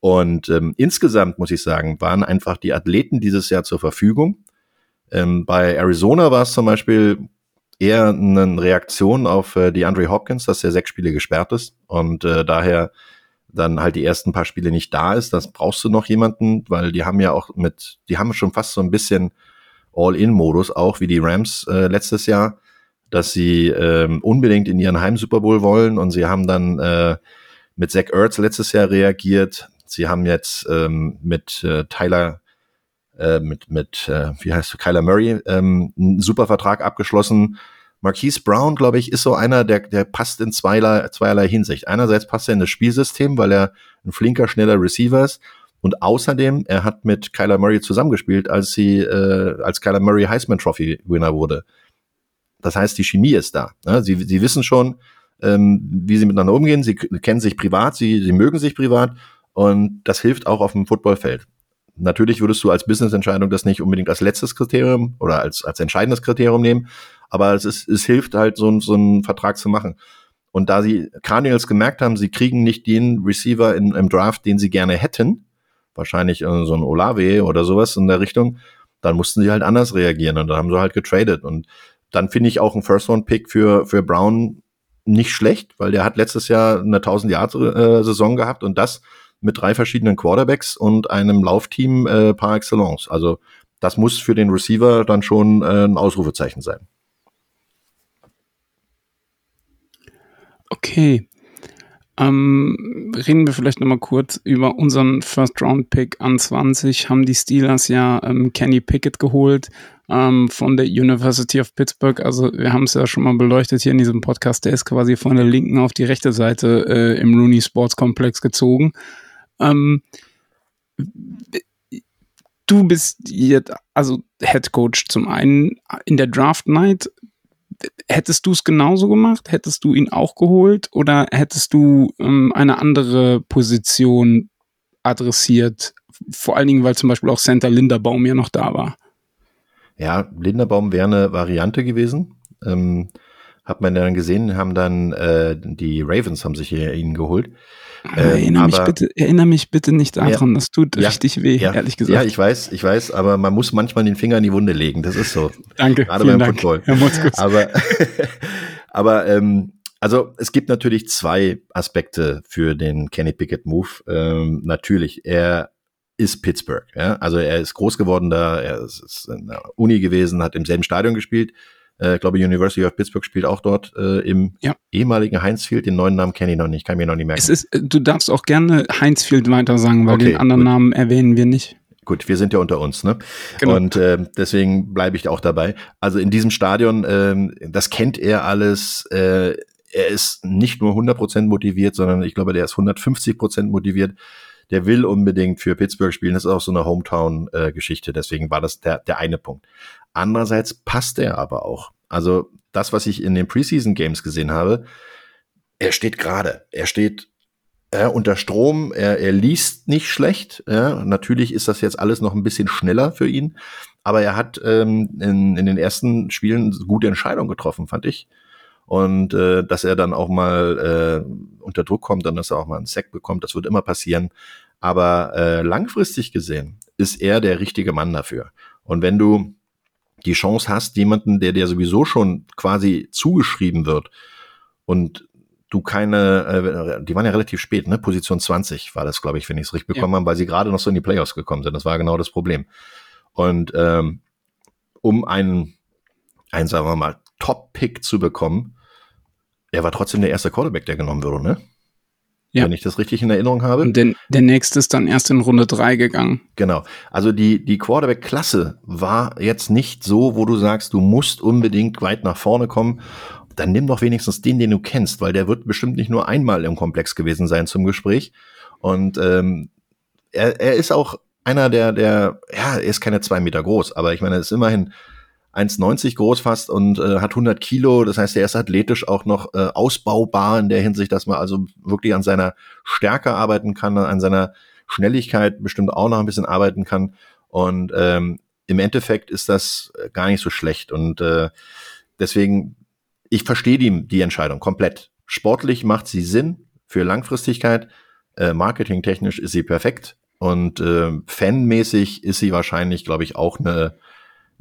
Und ähm, insgesamt muss ich sagen, waren einfach die Athleten dieses Jahr zur Verfügung. Ähm, bei Arizona war es zum Beispiel eher eine Reaktion auf äh, die Andre Hopkins, dass er sechs Spiele gesperrt ist und äh, daher dann halt die ersten paar Spiele nicht da ist. Das brauchst du noch jemanden, weil die haben ja auch mit, die haben schon fast so ein bisschen All-In-Modus, auch wie die Rams äh, letztes Jahr, dass sie ähm, unbedingt in ihren Heim-Super Bowl wollen und sie haben dann äh, mit Zach Ertz letztes Jahr reagiert. Sie haben jetzt ähm, mit äh, Tyler äh, mit, mit äh, wie heißt du, Kyler Murray, ähm, einen super Vertrag abgeschlossen. Marquise Brown, glaube ich, ist so einer, der, der passt in zweierlei, zweierlei Hinsicht. Einerseits passt er in das Spielsystem, weil er ein flinker, schneller Receiver ist. Und außerdem, er hat mit Kyler Murray zusammengespielt, als sie, äh, als Kyler Murray Heisman Trophy Winner wurde. Das heißt, die Chemie ist da. Ne? Sie, sie wissen schon, ähm, wie sie miteinander umgehen. Sie kennen sich privat, sie, sie mögen sich privat. Und das hilft auch auf dem Footballfeld. Natürlich würdest du als Business-Entscheidung das nicht unbedingt als letztes Kriterium oder als, als entscheidendes Kriterium nehmen, aber es, ist, es hilft halt, so, so einen Vertrag zu machen. Und da sie Cardinals gemerkt haben, sie kriegen nicht den Receiver in, im Draft, den sie gerne hätten, wahrscheinlich so ein Olave oder sowas in der Richtung, dann mussten sie halt anders reagieren und dann haben sie halt getradet. Und dann finde ich auch ein First-Round-Pick für, für Brown nicht schlecht, weil der hat letztes Jahr eine 1000-Jahre-Saison gehabt und das mit drei verschiedenen Quarterbacks und einem Laufteam äh, par excellence. Also das muss für den Receiver dann schon äh, ein Ausrufezeichen sein. Okay. Ähm, reden wir vielleicht nochmal kurz über unseren First-Round-Pick an 20. Haben die Steelers ja ähm, Kenny Pickett geholt ähm, von der University of Pittsburgh. Also wir haben es ja schon mal beleuchtet hier in diesem Podcast. Der ist quasi von der linken auf die rechte Seite äh, im Rooney Sports Complex gezogen. Ähm, du bist jetzt also Head Coach zum einen in der Draft Night hättest du es genauso gemacht? Hättest du ihn auch geholt oder hättest du ähm, eine andere Position adressiert? Vor allen Dingen, weil zum Beispiel auch Center Linderbaum ja noch da war. Ja, Linderbaum wäre eine Variante gewesen. Ähm, hat man dann gesehen, haben dann äh, die Ravens haben sich hier ihn geholt. Ähm, erinnere, mich bitte, erinnere mich bitte nicht daran, ja, das tut ja, richtig weh, ja, ehrlich gesagt. Ja, ich weiß, ich weiß, aber man muss manchmal den Finger in die Wunde legen, das ist so. Danke, Gerade beim Dank, Football. Herr Motzkus. Aber, [laughs] aber ähm, also es gibt natürlich zwei Aspekte für den Kenny Pickett Move. Ähm, natürlich, er ist Pittsburgh. Ja? Also er ist groß geworden da, er ist, ist in der Uni gewesen, hat im selben Stadion gespielt. Äh, ich glaube, University of Pittsburgh spielt auch dort äh, im ja. ehemaligen Heinz Field. Den neuen Namen kenne ich noch nicht, kann mir noch nicht merken. Es ist, äh, du darfst auch gerne Heinz Field weiter sagen, weil okay, den anderen gut. Namen erwähnen wir nicht. Gut, wir sind ja unter uns, ne? Genau. Und äh, deswegen bleibe ich auch dabei. Also in diesem Stadion, äh, das kennt er alles. Äh, er ist nicht nur 100% motiviert, sondern ich glaube, der ist 150% motiviert. Der will unbedingt für Pittsburgh spielen. Das ist auch so eine Hometown-Geschichte. Äh, deswegen war das der, der eine Punkt. Andererseits passt er aber auch. Also das, was ich in den Preseason Games gesehen habe, er steht gerade. Er steht äh, unter Strom. Er, er liest nicht schlecht. Ja. Natürlich ist das jetzt alles noch ein bisschen schneller für ihn. Aber er hat ähm, in, in den ersten Spielen gute Entscheidungen getroffen, fand ich. Und äh, dass er dann auch mal äh, unter Druck kommt und dass er auch mal einen Sack bekommt, das wird immer passieren. Aber äh, langfristig gesehen ist er der richtige Mann dafür. Und wenn du die Chance hast, jemanden, der dir sowieso schon quasi zugeschrieben wird und du keine, äh, die waren ja relativ spät, ne? Position 20 war das, glaube ich, wenn ich es richtig bekommen ja. habe, weil sie gerade noch so in die Playoffs gekommen sind. Das war genau das Problem. Und ähm, um einen, einen, sagen wir mal, Top-Pick zu bekommen, er war trotzdem der erste Quarterback, der genommen wurde, ne? ja. wenn ich das richtig in Erinnerung habe. Und den, der nächste ist dann erst in Runde drei gegangen. Genau. Also die, die Quarterback-Klasse war jetzt nicht so, wo du sagst, du musst unbedingt weit nach vorne kommen. Dann nimm doch wenigstens den, den du kennst, weil der wird bestimmt nicht nur einmal im Komplex gewesen sein zum Gespräch. Und ähm, er, er ist auch einer der, der, ja, er ist keine zwei Meter groß, aber ich meine, er ist immerhin 1,90 groß fast und äh, hat 100 Kilo. Das heißt, er ist athletisch auch noch äh, ausbaubar in der Hinsicht, dass man also wirklich an seiner Stärke arbeiten kann, an seiner Schnelligkeit bestimmt auch noch ein bisschen arbeiten kann. Und ähm, im Endeffekt ist das äh, gar nicht so schlecht. Und äh, deswegen, ich verstehe die, die Entscheidung komplett. Sportlich macht sie Sinn für Langfristigkeit. Äh, marketingtechnisch ist sie perfekt. Und äh, fanmäßig ist sie wahrscheinlich, glaube ich, auch eine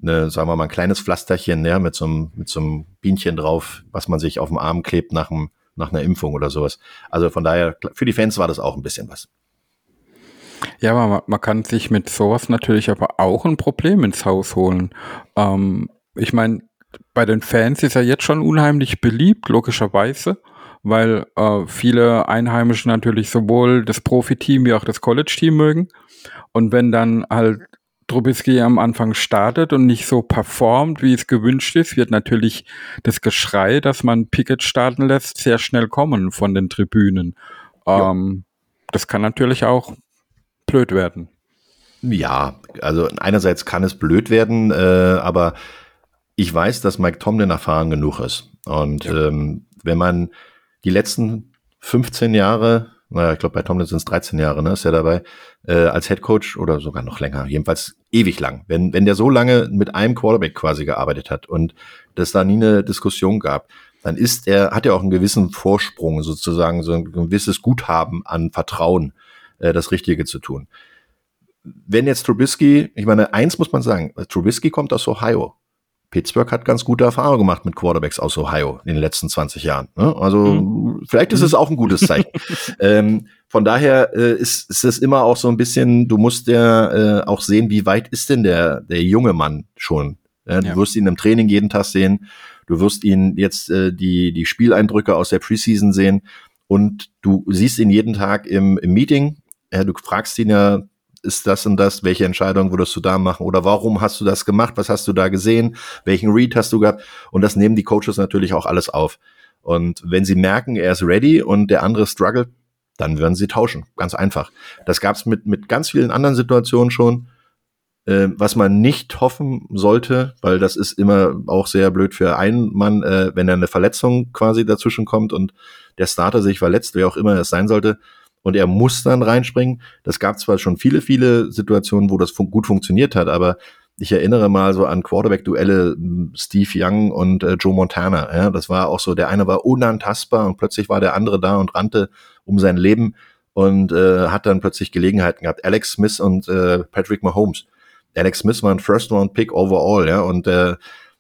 eine, sagen wir mal, ein kleines Pflasterchen, ja, mit so einem, mit so einem Bienchen drauf, was man sich auf dem Arm klebt nach, einem, nach einer Impfung oder sowas. Also von daher, für die Fans war das auch ein bisschen was. Ja, man, man kann sich mit sowas natürlich aber auch ein Problem ins Haus holen. Ähm, ich meine, bei den Fans ist er jetzt schon unheimlich beliebt, logischerweise, weil äh, viele Einheimische natürlich sowohl das Profiteam wie auch das College-Team mögen. Und wenn dann halt Trubisky am Anfang startet und nicht so performt, wie es gewünscht ist, wird natürlich das Geschrei, dass man Pickett starten lässt, sehr schnell kommen von den Tribünen. Ähm, das kann natürlich auch blöd werden. Ja, also einerseits kann es blöd werden, äh, aber ich weiß, dass Mike Tomlin erfahren genug ist. Und ja. ähm, wenn man die letzten 15 Jahre, naja, ich glaube, bei Tomlin sind es 13 Jahre, ne, ist er dabei, äh, als Head Coach oder sogar noch länger, jedenfalls ewig lang. Wenn, wenn der so lange mit einem Quarterback quasi gearbeitet hat und das da nie eine Diskussion gab, dann ist er, hat er auch einen gewissen Vorsprung, sozusagen, so ein gewisses Guthaben an Vertrauen, äh, das Richtige zu tun. Wenn jetzt Trubisky, ich meine, eins muss man sagen, Trubisky kommt aus Ohio. Pittsburgh hat ganz gute Erfahrungen gemacht mit Quarterbacks aus Ohio in den letzten 20 Jahren. Ne? Also mhm. vielleicht ist es auch ein gutes Zeichen. [laughs] ähm, von daher äh, ist, ist es immer auch so ein bisschen, du musst ja äh, auch sehen, wie weit ist denn der, der junge Mann schon. Ja, du ja. wirst ihn im Training jeden Tag sehen. Du wirst ihn jetzt äh, die, die Spieleindrücke aus der Preseason sehen. Und du siehst ihn jeden Tag im, im Meeting. Ja, du fragst ihn ja ist das und das, welche Entscheidung würdest du da machen? Oder warum hast du das gemacht, was hast du da gesehen, welchen Read hast du gehabt? Und das nehmen die Coaches natürlich auch alles auf. Und wenn sie merken, er ist ready und der andere struggelt, dann werden sie tauschen, ganz einfach. Das gab es mit, mit ganz vielen anderen Situationen schon, äh, was man nicht hoffen sollte, weil das ist immer auch sehr blöd für einen Mann, äh, wenn er eine Verletzung quasi dazwischen kommt und der Starter sich verletzt, wer auch immer es sein sollte, und er muss dann reinspringen. Das gab zwar schon viele, viele Situationen, wo das fun gut funktioniert hat, aber ich erinnere mal so an Quarterback-Duelle hm, Steve Young und äh, Joe Montana. Ja, das war auch so, der eine war unantastbar und plötzlich war der andere da und rannte um sein Leben und äh, hat dann plötzlich Gelegenheiten gehabt. Alex Smith und äh, Patrick Mahomes. Alex Smith war ein First-Round-Pick overall, ja, und äh,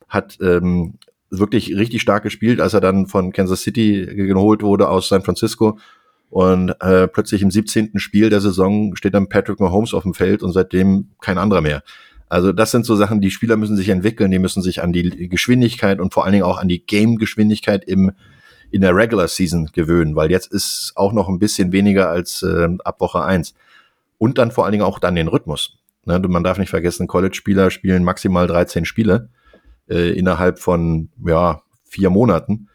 hat ähm, wirklich richtig stark gespielt, als er dann von Kansas City geholt wurde aus San Francisco und äh, plötzlich im 17. Spiel der Saison steht dann Patrick Mahomes auf dem Feld und seitdem kein anderer mehr. Also das sind so Sachen, die Spieler müssen sich entwickeln, die müssen sich an die Geschwindigkeit und vor allen Dingen auch an die Game-Geschwindigkeit im in der Regular Season gewöhnen, weil jetzt ist auch noch ein bisschen weniger als äh, ab Woche eins Und dann vor allen Dingen auch dann den Rhythmus. Ne, man darf nicht vergessen, College-Spieler spielen maximal 13 Spiele äh, innerhalb von ja, vier Monaten.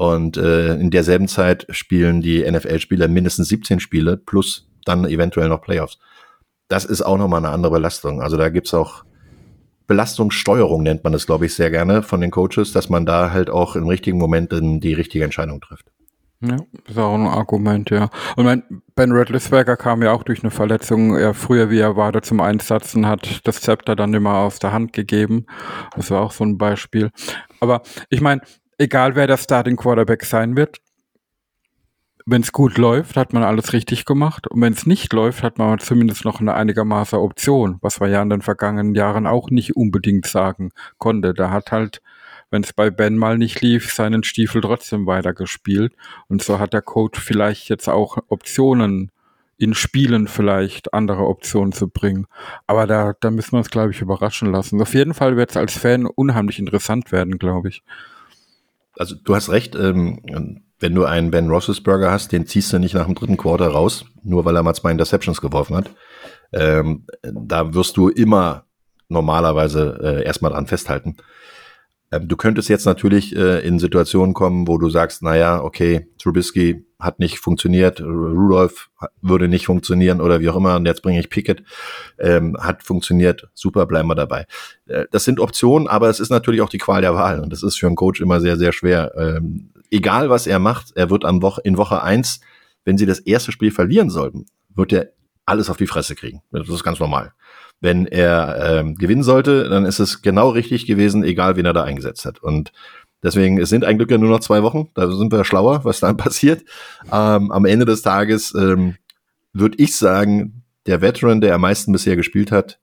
Und äh, in derselben Zeit spielen die NFL-Spieler mindestens 17 Spiele plus dann eventuell noch Playoffs. Das ist auch nochmal eine andere Belastung. Also da gibt's auch Belastungssteuerung, nennt man das, glaube ich, sehr gerne von den Coaches, dass man da halt auch im richtigen Moment die richtige Entscheidung trifft. Ja, ist auch ein Argument, ja. Und mein Ben Radlisberger kam ja auch durch eine Verletzung er früher wie er war zum Einsatz und hat das Zepter dann immer aus der Hand gegeben. Das war auch so ein Beispiel. Aber ich meine, egal wer der Starting Quarterback sein wird, wenn es gut läuft, hat man alles richtig gemacht. Und wenn es nicht läuft, hat man zumindest noch eine einigermaßen Option, was man ja in den vergangenen Jahren auch nicht unbedingt sagen konnte. Da hat halt, wenn es bei Ben mal nicht lief, seinen Stiefel trotzdem weitergespielt. Und so hat der Coach vielleicht jetzt auch Optionen in Spielen vielleicht andere Optionen zu bringen. Aber da, da müssen wir uns, glaube ich, überraschen lassen. Auf jeden Fall wird es als Fan unheimlich interessant werden, glaube ich also du hast recht, ähm, wenn du einen Ben Roethlisberger hast, den ziehst du nicht nach dem dritten Quarter raus, nur weil er mal zwei Interceptions geworfen hat. Ähm, da wirst du immer normalerweise äh, erstmal dran festhalten. Ähm, du könntest jetzt natürlich äh, in Situationen kommen, wo du sagst, naja, okay, Trubisky hat nicht funktioniert, Rudolph würde nicht funktionieren oder wie auch immer, und jetzt bringe ich Pickett, ähm, hat funktioniert, super, bleiben wir dabei. Äh, das sind Optionen, aber es ist natürlich auch die Qual der Wahl und das ist für einen Coach immer sehr, sehr schwer. Ähm, egal, was er macht, er wird an Woche, in Woche eins, wenn sie das erste Spiel verlieren sollten, wird er alles auf die Fresse kriegen. Das ist ganz normal. Wenn er ähm, gewinnen sollte, dann ist es genau richtig gewesen, egal wen er da eingesetzt hat. Und deswegen, es sind eigentlich ja nur noch zwei Wochen, da sind wir schlauer, was dann [laughs] passiert. Ähm, am Ende des Tages ähm, würde ich sagen, der Veteran, der am meisten bisher gespielt hat,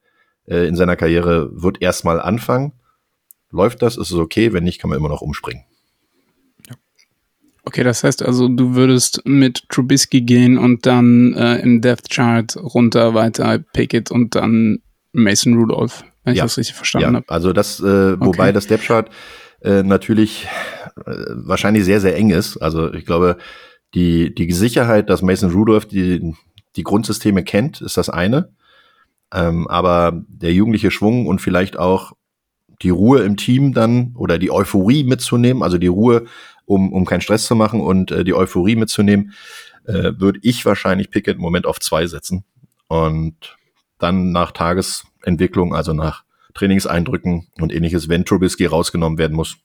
äh, in seiner Karriere wird erstmal anfangen. Läuft das, ist es okay, wenn nicht, kann man immer noch umspringen. Okay, das heißt also, du würdest mit Trubisky gehen und dann äh, im Depth Chart runter weiter Pickett und dann Mason Rudolph, wenn ich Ja. das richtig verstanden Ja, habe. also das, äh, wobei Okay. das Depth Chart äh, natürlich äh, wahrscheinlich sehr, sehr eng ist. Also ich glaube, die, die Sicherheit, dass Mason Rudolph die, die Grundsysteme kennt, ist das eine. Ähm, aber der jugendliche Schwung und vielleicht auch die Ruhe im Team dann oder die Euphorie mitzunehmen, also die Ruhe, um, um keinen Stress zu machen und äh, die Euphorie mitzunehmen, äh, würde ich wahrscheinlich Pickett im Moment auf zwei setzen. Und dann nach Tagesentwicklung, also nach Trainingseindrücken und ähnliches, wenn Trubisky rausgenommen werden muss,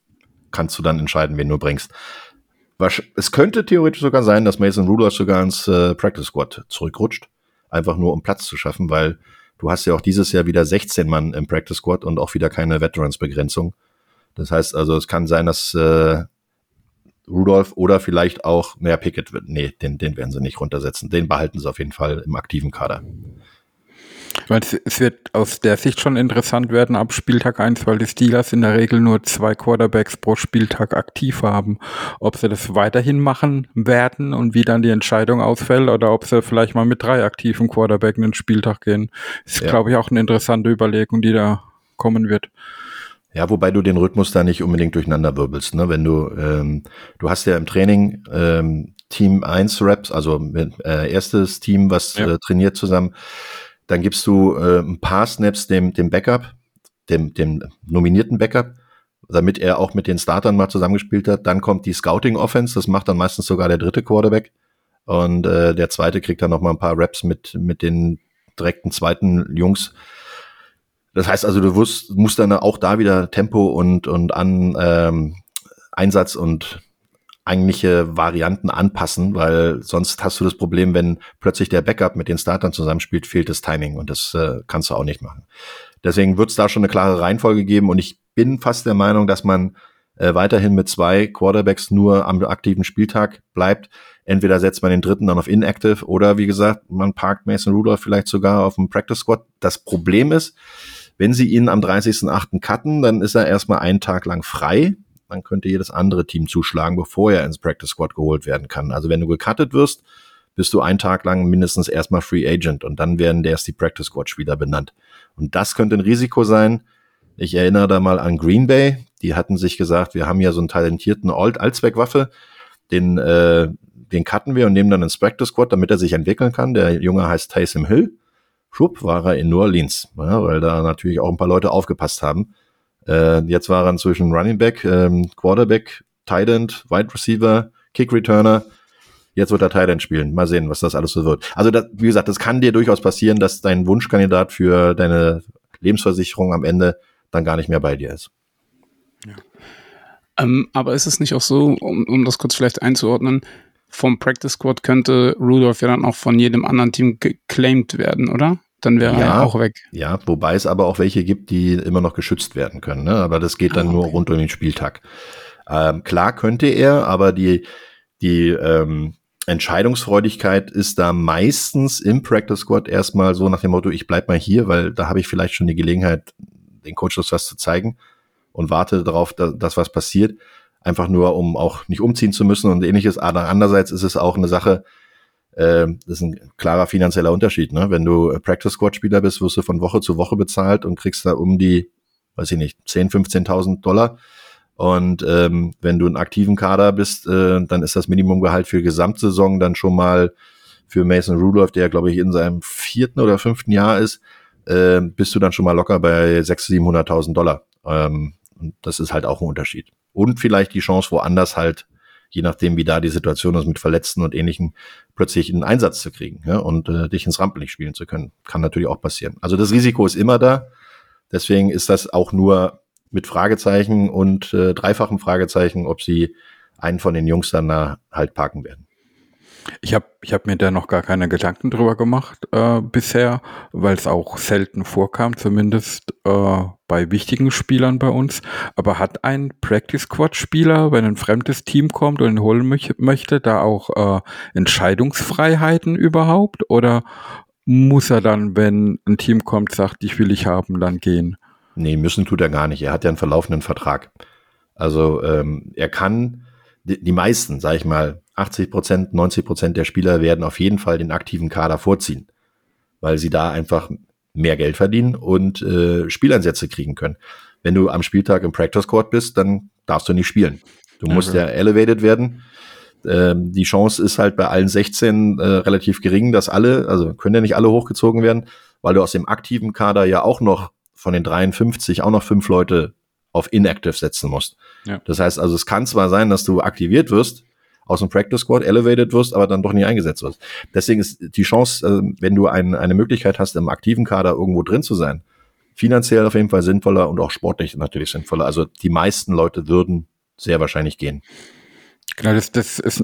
kannst du dann entscheiden, wen du bringst. Es könnte theoretisch sogar sein, dass Mason Rudolph sogar ins äh, Practice Squad zurückrutscht, einfach nur um Platz zu schaffen, weil du hast ja auch dieses Jahr wieder 16 Mann im Practice Squad und auch wieder keine Veterans-Begrenzung. Das heißt also, es kann sein, dass äh, Rudolph oder vielleicht auch, naja, Pickett nee, den, den werden sie nicht runtersetzen. Den behalten sie auf jeden Fall im aktiven Kader. Weil es, wird aus der Sicht schon interessant werden ab Spieltag 1, weil die Steelers in der Regel nur zwei Quarterbacks pro Spieltag aktiv haben. Ob sie das weiterhin machen werden und wie dann die Entscheidung ausfällt oder ob sie vielleicht mal mit drei aktiven Quarterback in den Spieltag gehen, ist, Ja. glaube ich, auch eine interessante Überlegung, die da kommen wird. Ja, wobei du den Rhythmus da nicht unbedingt durcheinander wirbelst. Ne? Wenn du, ähm, du hast ja im Training ähm, Team 1 Reps, also äh, erstes Team, was Ja. äh, trainiert zusammen, dann gibst du äh, ein paar Snaps dem, dem Backup, dem, dem nominierten Backup, damit er auch mit den Startern mal zusammengespielt hat. Dann kommt die Scouting Offense, das macht dann meistens sogar der dritte Quarterback. Und äh, der zweite kriegt dann noch mal ein paar Reps mit, mit den direkten zweiten Jungs. Das heißt also, du wirst, musst dann auch da wieder Tempo und, und an ähm, Einsatz und eigentliche Varianten anpassen, weil sonst hast du das Problem, wenn plötzlich der Backup mit den Startern zusammenspielt, fehlt das Timing und das äh, kannst du auch nicht machen. Deswegen wird es da schon eine klare Reihenfolge geben und ich bin fast der Meinung, dass man äh, weiterhin mit zwei Quarterbacks nur am aktiven Spieltag bleibt. Entweder setzt man den dritten dann auf Inactive oder wie gesagt, man parkt Mason Rudolph vielleicht sogar auf dem Practice Squad. Das Problem ist, wenn sie ihn am 30.08. cutten, dann ist er erstmal einen Tag lang frei. Dann könnte jedes andere Team zuschlagen, bevor er ins Practice Squad geholt werden kann. Also wenn du gecuttet wirst, bist du einen Tag lang mindestens erstmal Free Agent und dann werden erst die Practice Squad Spieler benannt. Und das könnte ein Risiko sein. Ich erinnere da mal an Green Bay. Die hatten sich gesagt, wir haben ja so einen talentierten Alt Allzweckwaffe, den, äh, den cutten wir und nehmen dann ins Practice Squad, damit er sich entwickeln kann. Der Junge heißt Taysom Hill. Schwupp war er in New Orleans, ja, weil da natürlich auch ein paar Leute aufgepasst haben. Äh, jetzt war er inzwischen Running Back, ähm, Quarterback, Tight End, Wide Receiver, Kick Returner. Jetzt wird er Tight End spielen. Mal sehen, was das alles so wird. Also, das, wie gesagt, das kann dir durchaus passieren, dass dein Wunschkandidat für deine Lebensversicherung am Ende dann gar nicht mehr bei dir ist. Ähm, aber ist es nicht auch so, um, um das kurz vielleicht einzuordnen, vom Practice Squad könnte Rudolph ja dann auch von jedem anderen Team geclaimed werden, oder? Dann wäre er Ja. auch weg. Ja, wobei es aber auch welche gibt, die immer noch geschützt werden können. Ne? Aber das geht dann Ah, nur okay. rund um den Spieltag. Ähm, klar könnte er, aber die, die ähm, Entscheidungsfreudigkeit ist da meistens im Practice Squad erstmal so nach dem Motto, ich bleib mal hier, weil da habe ich vielleicht schon die Gelegenheit, den Coaches was zu zeigen und warte darauf, dass, was passiert. Einfach nur, um auch nicht umziehen zu müssen und ähnliches. Aber andererseits ist es auch eine Sache, das ist ein klarer finanzieller Unterschied. Ne? Wenn du äh, Practice Squad Spieler bist, wirst du von Woche zu Woche bezahlt und kriegst da um die, weiß ich nicht, 10, 15.000 Dollar. Und ähm, wenn du einen aktiven Kader bist, äh, dann ist das Minimumgehalt für Gesamtsaison dann schon mal für Mason Rudolph, der glaube ich in seinem vierten oder fünften Jahr ist, äh, bist du dann schon mal locker bei 600.000, 700.000 Dollar. Ähm, das ist halt auch ein Unterschied. Und vielleicht die Chance, woanders halt, je nachdem, wie da die Situation ist mit Verletzten und Ähnlichem, plötzlich einen Einsatz zu kriegen ja, und äh, dich ins Rampenlicht spielen zu können. Kann natürlich auch passieren. Also das Risiko ist immer da. Deswegen ist das auch nur mit Fragezeichen und äh, dreifachen Fragezeichen, ob sie einen von den Jungs dann da halt parken werden. Ich habe ich hab mir da noch gar keine Gedanken drüber gemacht äh, bisher, weil es auch selten vorkam, zumindest äh, bei wichtigen Spielern bei uns. Aber hat ein Practice Squad Spieler, wenn ein fremdes Team kommt und ihn holen möch möchte, da auch äh, Entscheidungsfreiheiten überhaupt? Oder muss er dann, wenn ein Team kommt, sagt, ich will ich haben, dann gehen? Nee, müssen tut er gar nicht. Er hat ja einen verlaufenden Vertrag. Also ähm, er kann, die, die meisten, sage ich mal, 80 Prozent, 90 Prozent der Spieler werden auf jeden Fall den aktiven Kader vorziehen, weil sie da einfach mehr Geld verdienen und äh, Spieleinsätze kriegen können. Wenn du am Spieltag im Practice Court bist, dann darfst du nicht spielen. Du musst okay. ja elevated werden. Ähm, die Chance ist halt bei allen 16 äh, relativ gering, dass alle, also können ja nicht alle hochgezogen werden, weil du aus dem aktiven Kader ja auch noch von den 53 auch noch fünf Leute auf inactive setzen musst. Ja. Das heißt also, es kann zwar sein, dass du aktiviert wirst, aus dem Practice Squad elevated wirst, aber dann doch nie eingesetzt wirst. Deswegen ist die Chance, äh, wenn du ein, eine Möglichkeit hast, im aktiven Kader irgendwo drin zu sein, finanziell auf jeden Fall sinnvoller und auch sportlich natürlich sinnvoller. Also die meisten Leute würden sehr wahrscheinlich gehen. Genau, das, das ist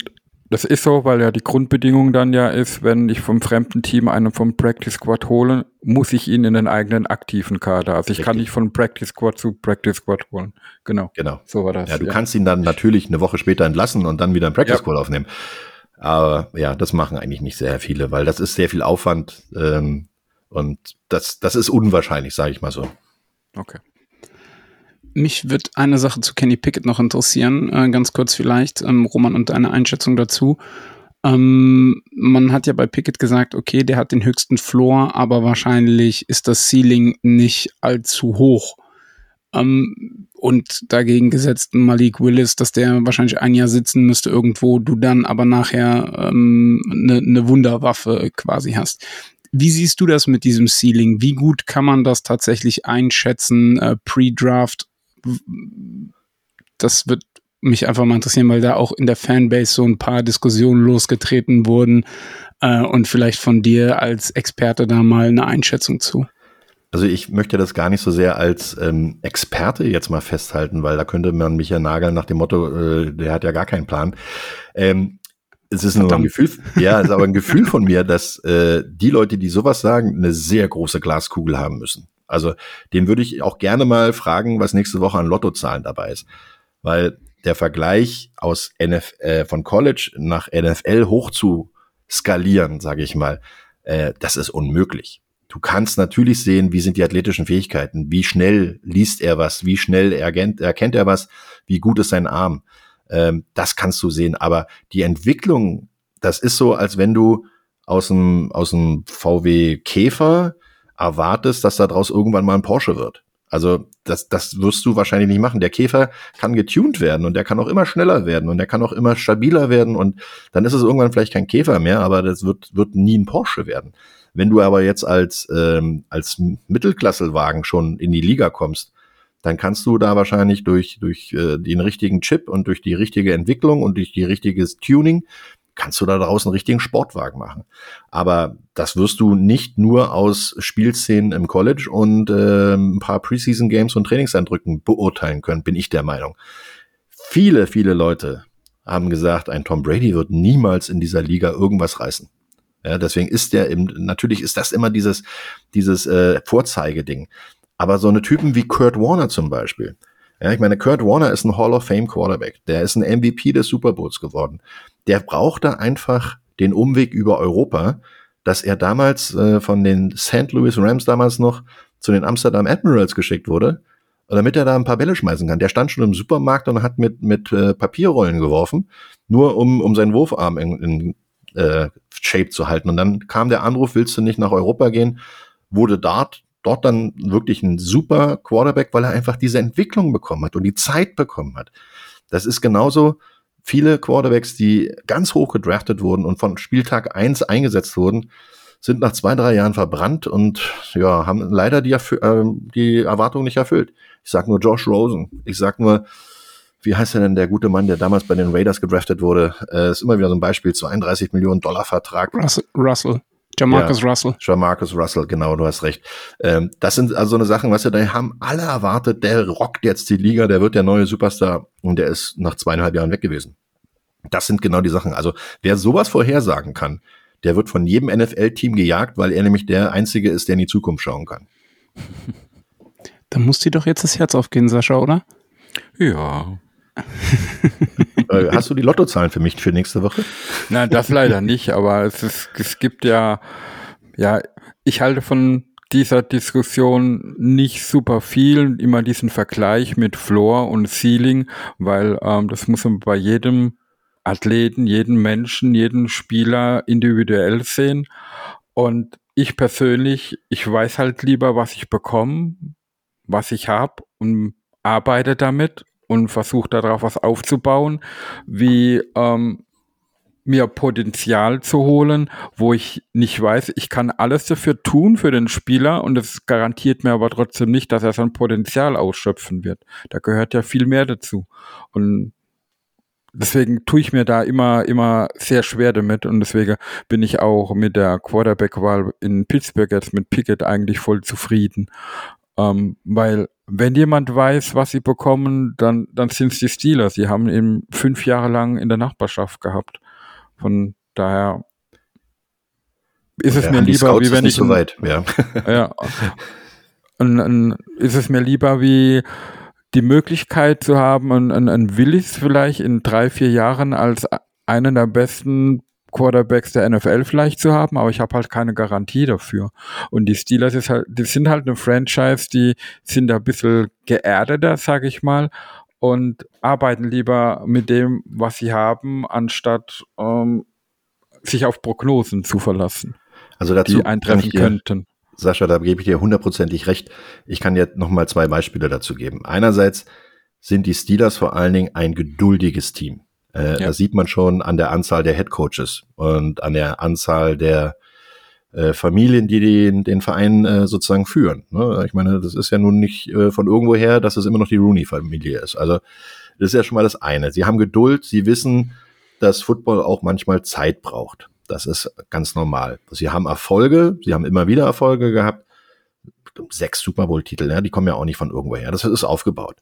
das ist so, weil ja die Grundbedingung dann ja ist, wenn ich vom fremden Team einen vom Practice Squad hole, muss ich ihn in den eigenen aktiven Kader. Also ich Richtig. kann nicht von Practice Squad zu Practice Squad holen. Genau. Genau. So war das. Ja, du ja. kannst ihn dann natürlich eine Woche später entlassen und dann wieder ein Practice ja. Squad aufnehmen. Aber ja, das machen eigentlich nicht sehr viele, weil das ist sehr viel Aufwand ähm, und das, das ist unwahrscheinlich, sage ich mal so. Okay. Mich wird eine Sache zu Kenny Pickett noch interessieren, äh, ganz kurz vielleicht, ähm, Roman, und deine Einschätzung dazu. Ähm, man hat ja bei Pickett gesagt, okay, der hat den höchsten Floor, aber wahrscheinlich ist das Ceiling nicht allzu hoch. Ähm, und dagegen gesetzt Malik Willis, dass der wahrscheinlich ein Jahr sitzen müsste irgendwo, du dann aber nachher eine ähm, ne, ne Wunderwaffe quasi hast. Wie siehst du das mit diesem Ceiling? Wie gut kann man das tatsächlich einschätzen, äh, pre-Draft das wird mich einfach mal interessieren, weil da auch in der Fanbase so ein paar Diskussionen losgetreten wurden äh, und vielleicht von dir als Experte da mal eine Einschätzung zu. Also ich möchte das gar nicht so sehr als ähm, Experte jetzt mal festhalten, weil da könnte man mich ja nageln nach dem Motto, äh, der hat ja gar keinen Plan. Ähm, es ist nur ein Gefühl, ja, es ist aber ein Gefühl von mir, dass äh, die Leute, die sowas sagen, eine sehr große Glaskugel haben müssen. Also den würde ich auch gerne mal fragen, was nächste Woche an Lottozahlen dabei ist. Weil der Vergleich aus NF, äh, von College nach NFL hoch zu skalieren, sage ich mal, äh, das ist unmöglich. Du kannst natürlich sehen, wie sind die athletischen Fähigkeiten, wie schnell liest er was, wie schnell erkennt, erkennt er was, wie gut ist sein Arm. Ähm, das kannst du sehen. Aber die Entwicklung, das ist so, als wenn du aus dem, aus dem VW Käfer erwartest, dass da draus irgendwann mal ein Porsche wird. Also das, das wirst du wahrscheinlich nicht machen. Der Käfer kann getuned werden und der kann auch immer schneller werden und der kann auch immer stabiler werden und dann ist es irgendwann vielleicht kein Käfer mehr, aber das wird, wird nie ein Porsche werden. Wenn du aber jetzt als, ähm, als Mittelklasselwagen schon in die Liga kommst, dann kannst du da wahrscheinlich durch, durch äh, den richtigen Chip und durch die richtige Entwicklung und durch die richtiges Tuning kannst du da draußen einen richtigen Sportwagen machen. Aber das wirst du nicht nur aus Spielszenen im College und äh, ein paar Preseason Games und Trainingseindrücken beurteilen können, bin ich der Meinung. Viele, viele Leute haben gesagt, ein Tom Brady wird niemals in dieser Liga irgendwas reißen. Ja, deswegen ist der im, natürlich ist das immer dieses, dieses äh, Vorzeigeding. Aber so eine Typen wie Kurt Warner zum Beispiel, ja, ich meine, Kurt Warner ist ein Hall of Fame Quarterback. Der ist ein MVP des Super Bowls geworden. Der brauchte einfach den Umweg über Europa, dass er damals äh, von den St. Louis Rams damals noch zu den Amsterdam Admirals geschickt wurde, damit er da ein paar Bälle schmeißen kann. Der stand schon im Supermarkt und hat mit, mit äh, Papierrollen geworfen, nur um, um seinen Wurfarm in, in äh, Shape zu halten. Und dann kam der Anruf, willst du nicht nach Europa gehen? Wurde dort dort dann wirklich ein super Quarterback, weil er einfach diese Entwicklung bekommen hat und die Zeit bekommen hat. Das ist genauso viele Quarterbacks, die ganz hoch gedraftet wurden und von Spieltag eins eingesetzt wurden, sind nach zwei, drei Jahren verbrannt und ja, haben leider die, äh, die Erwartung nicht erfüllt. Ich sag nur Josh Rosen. Ich sag nur, wie heißt er denn der gute Mann, der damals bei den Raiders gedraftet wurde? Äh, ist immer wieder so ein Beispiel, 32 Millionen Dollar Vertrag. Russell. Russell. Jamarcus ja, Russell. Jamarcus Russell, genau, du hast recht. Ähm, das sind also so eine Sachen, was wir da haben alle erwartet, der rockt jetzt die Liga, der wird der neue Superstar und der ist nach zweieinhalb Jahren weg gewesen. Das sind genau die Sachen. Also wer sowas vorhersagen kann, der wird von jedem NFL-Team gejagt, weil er nämlich der Einzige ist, der in die Zukunft schauen kann. [laughs] Da muss dir doch jetzt das Herz aufgehen, Sascha, oder? Ja. [laughs] Äh, hast du die Lottozahlen für mich für nächste Woche? Nein, das leider nicht, aber es, ist, es gibt ja, Ja, ich halte von dieser Diskussion nicht super viel, immer diesen Vergleich mit Floor und Ceiling, weil ähm, das muss man bei jedem Athleten, jedem Menschen, jedem Spieler individuell sehen. Und ich persönlich, ich weiß halt lieber, was ich bekomme, was ich habe und arbeite damit und versuche darauf was aufzubauen, wie ähm, mir Potenzial zu holen, wo ich nicht weiß, ich kann alles dafür tun für den Spieler und es garantiert mir aber trotzdem nicht, dass er sein Potenzial ausschöpfen wird. Da gehört ja viel mehr dazu. Und deswegen tue ich mir da immer, immer sehr schwer damit und deswegen bin ich auch mit der Quarterback-Wahl in Pittsburgh jetzt mit Pickett eigentlich voll zufrieden. Ähm, weil wenn jemand weiß, was sie bekommen, dann, dann sind es die Steelers. Sie haben ihn fünf Jahre lang in der Nachbarschaft gehabt. Von daher ist es mir lieber, wie wenn ich. So weit, ja. [laughs] ja. Und, und ist es mir lieber, wie die Möglichkeit zu haben, einen, einen Willis vielleicht in drei, vier Jahren als einen der besten Quarterbacks der NFL vielleicht zu haben, aber ich habe halt keine Garantie dafür. Und die Steelers ist halt, die sind halt eine Franchise, die sind ein bisschen geerdeter, sage ich mal, und arbeiten lieber mit dem, was sie haben, anstatt ähm, sich auf Prognosen zu verlassen, also dazu die eintreffen dir, könnten. Sascha, da gebe ich dir hundertprozentig recht. Ich kann dir noch mal zwei Beispiele dazu geben. Einerseits sind die Steelers vor allen Dingen ein geduldiges Team. Äh, ja. Das sieht man schon an der Anzahl der Head Coaches und an der Anzahl der äh, Familien, die den, den Verein äh, sozusagen führen. Ne? Ich meine, das ist ja nun nicht äh, von irgendwoher, dass es immer noch die Rooney-Familie ist. Also das ist ja schon mal das eine. Sie haben Geduld, sie wissen, dass Football auch manchmal Zeit braucht. Das ist ganz normal. Sie haben Erfolge, sie haben immer wieder Erfolge gehabt. Sechs Super Bowl-Titel, ja, die kommen ja auch nicht von irgendwoher. Das ist aufgebaut.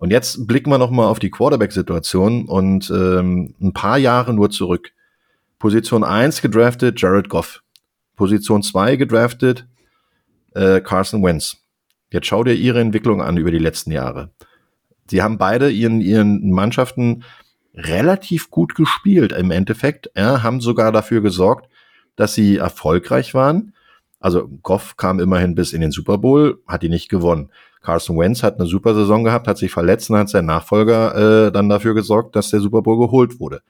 Und jetzt blicken wir noch mal auf die Quarterback-Situation und ähm, ein paar Jahre nur zurück. Position 1 gedraftet Jared Goff. Position 2 gedraftet äh, Carson Wentz. Jetzt schau dir ihre Entwicklung an über die letzten Jahre. Sie haben beide ihren, ihren Mannschaften relativ gut gespielt im Endeffekt, ja, haben sogar dafür gesorgt, dass sie erfolgreich waren. Also Goff kam immerhin bis in den Super Bowl, hat die nicht gewonnen. Carson Wentz hat eine super Saison gehabt, hat sich verletzt und hat sein Nachfolger äh, dann dafür gesorgt, dass der Super Bowl geholt wurde.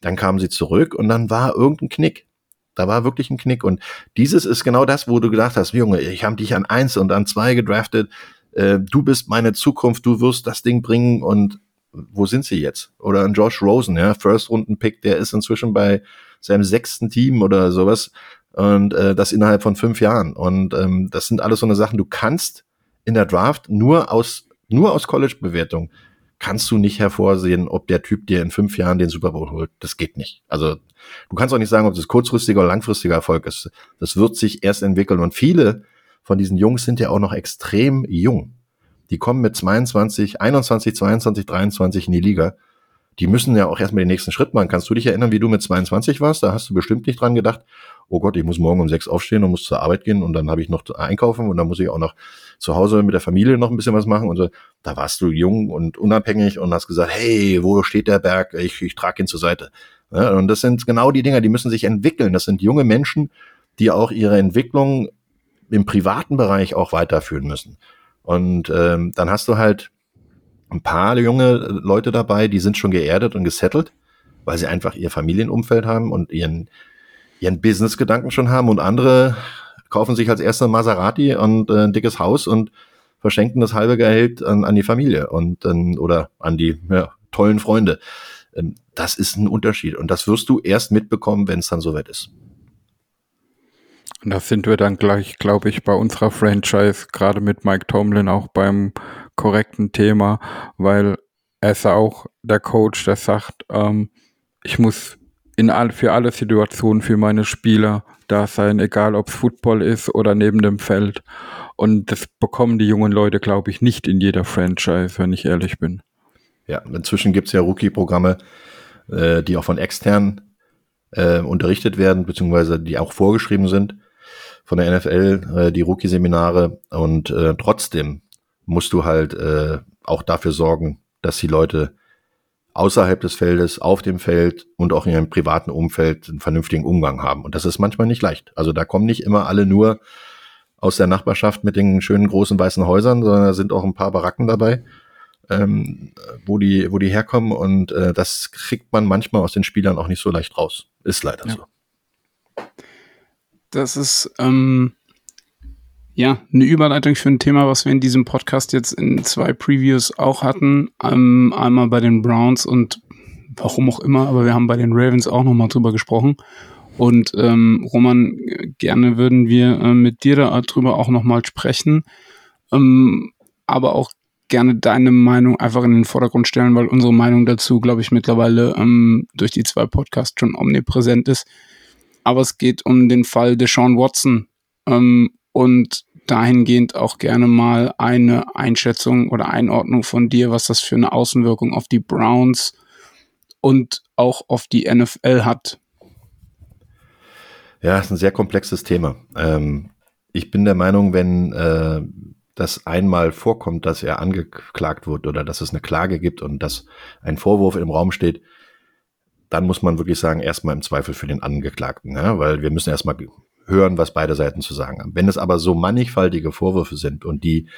Dann kamen sie zurück und dann war irgendein Knick. Da war wirklich ein Knick. Und dieses ist genau das, wo du gedacht hast, Junge, ich habe dich an eins und an zwei gedraftet. Äh, du bist meine Zukunft, du wirst das Ding bringen. Und wo sind sie jetzt? Oder ein Josh Rosen, ja, First-Runden-Pick, der ist inzwischen bei seinem sechsten Team oder sowas. Und äh, das innerhalb von fünf Jahren. Und ähm, das sind alles so eine Sachen, du kannst in der Draft nur aus, nur aus College-Bewertung kannst du nicht hervorsehen, ob der Typ dir in fünf Jahren den Super Bowl holt. Das geht nicht. Also du kannst auch nicht sagen, ob das kurzfristiger oder langfristiger Erfolg ist. Das wird sich erst entwickeln. Und viele von diesen Jungs sind ja auch noch extrem jung. Die kommen mit 22, 21, 22, 23 in die Liga. Die müssen ja auch erstmal den nächsten Schritt machen. Kannst du dich erinnern, wie du mit 22 warst? Da hast du bestimmt nicht dran gedacht, oh Gott, ich muss morgen um sechs aufstehen und muss zur Arbeit gehen und dann habe ich noch einkaufen und dann muss ich auch noch zu Hause mit der Familie noch ein bisschen was machen und so. Da warst du jung und unabhängig und hast gesagt, hey, wo steht der Berg? Ich, ich trage ihn zur Seite. Ja, und das sind genau die Dinger, die müssen sich entwickeln. Das sind junge Menschen, die auch ihre Entwicklung im privaten Bereich auch weiterführen müssen. Und ähm, dann hast du halt ein paar junge Leute dabei, die sind schon geerdet und gesettelt, weil sie einfach ihr Familienumfeld haben und ihren, ihren Business-Gedanken schon haben und andere kaufen sich als erster Maserati und äh, ein dickes Haus und verschenken das halbe Gehalt an, an die Familie und dann oder an die ja, tollen Freunde. Ähm, das ist ein Unterschied und das wirst du erst mitbekommen, wenn es dann soweit ist. Und da sind wir dann gleich, glaube ich, bei unserer Franchise, gerade mit Mike Tomlin, auch beim korrekten Thema, weil er ist auch der Coach, der sagt, ähm, ich muss in all, für alle Situationen für meine Spieler da sein, egal ob es Football ist oder neben dem Feld. Und das bekommen die jungen Leute, glaube ich, nicht in jeder Franchise, wenn ich ehrlich bin. Ja, inzwischen gibt es ja Rookie-Programme, äh, die auch von extern äh, unterrichtet werden, beziehungsweise die auch vorgeschrieben sind von der NFL, äh, die Rookie-Seminare. Und äh, trotzdem musst du halt äh, auch dafür sorgen, dass die Leute außerhalb des Feldes, auf dem Feld und auch in ihrem privaten Umfeld einen vernünftigen Umgang haben. Und das ist manchmal nicht leicht. Also da kommen nicht immer alle nur aus der Nachbarschaft mit den schönen großen weißen Häusern, sondern da sind auch ein paar Baracken dabei, ähm, wo die, wo die herkommen. Und äh, das kriegt man manchmal aus den Spielern auch nicht so leicht raus. Ist leider ja. so. Das ist ähm, ja eine Überleitung für ein Thema, was wir in diesem Podcast jetzt in zwei Previews auch hatten. Ähm, einmal bei den Browns und warum auch immer, aber wir haben bei den Ravens auch nochmal drüber gesprochen. Und ähm, Roman, gerne würden wir äh, mit dir darüber auch nochmal sprechen, ähm, aber auch gerne deine Meinung einfach in den Vordergrund stellen, weil unsere Meinung dazu, glaube ich, mittlerweile ähm, durch die zwei Podcasts schon omnipräsent ist. Aber es geht um den Fall Deshaun Watson ähm, und dahingehend auch gerne mal eine Einschätzung oder Einordnung von dir, was das für eine Außenwirkung auf die Browns und auch auf die NFL hat. Ja, ist ein sehr komplexes Thema. Ähm, ich bin der Meinung, wenn äh, das einmal vorkommt, dass er angeklagt wird oder dass es eine Klage gibt und dass ein Vorwurf im Raum steht, dann muss man wirklich sagen, erstmal im Zweifel für den Angeklagten, ja? weil wir müssen erstmal hören, was beide Seiten zu sagen haben. Wenn es aber so mannigfaltige Vorwürfe sind und die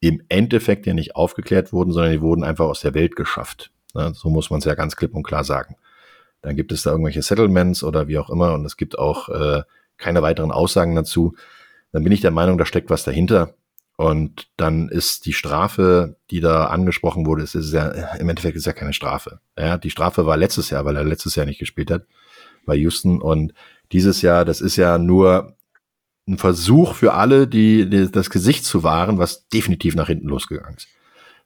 im Endeffekt ja nicht aufgeklärt wurden, sondern die wurden einfach aus der Welt geschafft. Ja? So muss man es ja ganz klipp und klar sagen. Dann gibt es da irgendwelche Settlements oder wie auch immer und es gibt auch äh, keine weiteren Aussagen dazu. Dann bin ich der Meinung, da steckt was dahinter. Und dann ist die Strafe, die da angesprochen wurde, ist, ist ja, im Endeffekt ist ja keine Strafe. Ja, die Strafe war letztes Jahr, weil er letztes Jahr nicht gespielt hat bei Houston. Und dieses Jahr, das ist ja nur ein Versuch für alle, die, die das Gesicht zu wahren, was definitiv nach hinten losgegangen ist.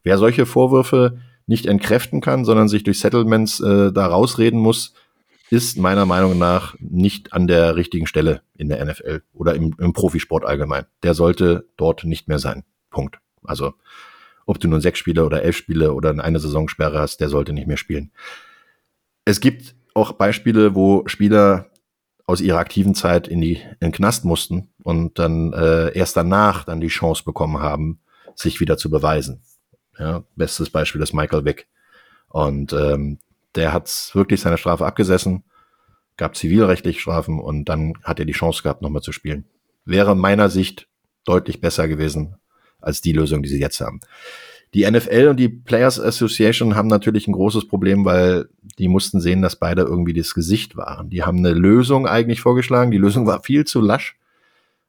Wer solche Vorwürfe nicht entkräften kann, sondern sich durch Settlements äh, da rausreden muss, ist meiner Meinung nach nicht an der richtigen Stelle in der NFL oder im, im Profisport allgemein. Der sollte dort nicht mehr sein. Punkt. Also ob du nun sechs Spiele oder elf Spiele oder eine Saisonsperre hast, der sollte nicht mehr spielen. Es gibt auch Beispiele, wo Spieler aus ihrer aktiven Zeit in die in den Knast mussten und dann äh, erst danach dann die Chance bekommen haben, sich wieder zu beweisen. Ja, bestes Beispiel ist Michael Wick. Und ähm, der hat wirklich seine Strafe abgesessen, gab zivilrechtlich Strafen und dann hat er die Chance gehabt, nochmal zu spielen. Wäre meiner Sicht deutlich besser gewesen als die Lösung, die sie jetzt haben. Die NFL und die Players Association haben natürlich ein großes Problem, weil die mussten sehen, dass beide irgendwie das Gesicht waren. Die haben eine Lösung eigentlich vorgeschlagen. Die Lösung war viel zu lasch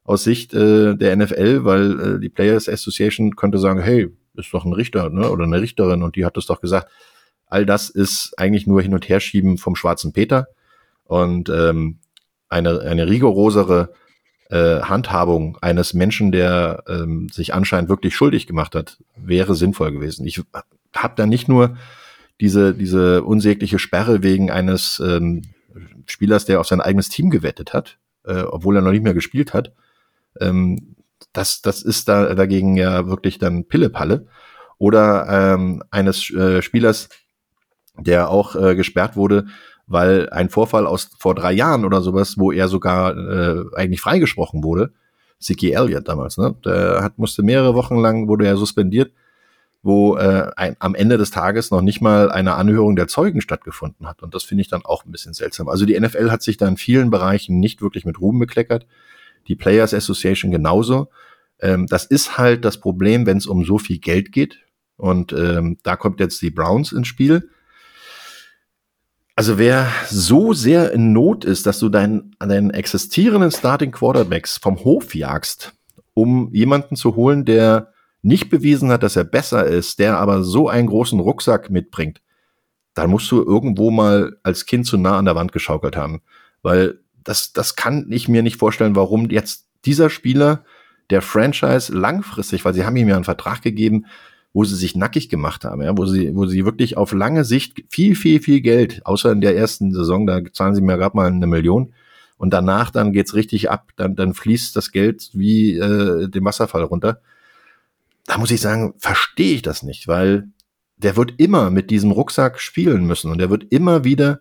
aus Sicht äh, der NFL, weil äh, die Players Association könnte sagen, hey, ist doch ein Richter ne, oder eine Richterin und die hat es doch gesagt. All das ist eigentlich nur hin und her schieben vom schwarzen Peter und ähm, eine, eine rigorosere äh, Handhabung eines Menschen, der ähm, sich anscheinend wirklich schuldig gemacht hat, wäre sinnvoll gewesen. Ich habe da nicht nur diese, diese unsägliche Sperre wegen eines ähm, Spielers, der auf sein eigenes Team gewettet hat, äh, obwohl er noch nicht mehr gespielt hat. Ähm, das, das ist da dagegen ja wirklich dann Pillepalle. Oder ähm, eines äh, Spielers, der auch äh, gesperrt wurde, weil ein Vorfall aus vor drei Jahren oder sowas, wo er sogar äh, eigentlich freigesprochen wurde, Siki Elliott damals, ne? Der hat, musste mehrere Wochen lang, wurde er suspendiert, wo äh, ein, am Ende des Tages noch nicht mal eine Anhörung der Zeugen stattgefunden hat. Und das finde ich dann auch ein bisschen seltsam. Also die NFL hat sich da in vielen Bereichen nicht wirklich mit Ruhm bekleckert. Die Players Association genauso. Ähm, das ist halt das Problem, wenn es um so viel Geld geht. Und ähm, da kommt jetzt die Browns ins Spiel. Also wer so sehr in Not ist, dass du deinen, deinen existierenden Starting Quarterbacks vom Hof jagst, um jemanden zu holen, der nicht bewiesen hat, dass er besser ist, der aber so einen großen Rucksack mitbringt, dann musst du irgendwo mal als Kind zu nah an der Wand geschaukelt haben. Weil das, das kann ich mir nicht vorstellen, warum jetzt dieser Spieler der Franchise langfristig, weil sie haben ihm ja einen Vertrag gegeben, wo sie sich nackig gemacht haben, ja, wo sie, wo sie wirklich auf lange Sicht viel, viel, viel Geld, außer in der ersten Saison, da zahlen sie mir gerade mal eine Million. Und danach dann geht's richtig ab, dann, dann fließt das Geld wie äh, den Wasserfall runter. Da muss ich sagen, verstehe ich das nicht, weil der wird immer mit diesem Rucksack spielen müssen und der wird immer wieder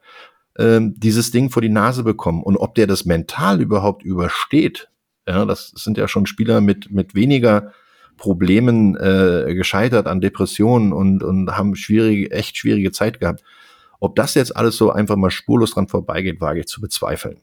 ähm, dieses Ding vor die Nase bekommen. Und ob der das mental überhaupt übersteht, ja, das sind ja schon Spieler mit, mit weniger Problemen äh, gescheitert, an Depressionen und, und haben schwierige, echt schwierige Zeit gehabt. Ob das jetzt alles so einfach mal spurlos dran vorbeigeht, wage ich zu bezweifeln.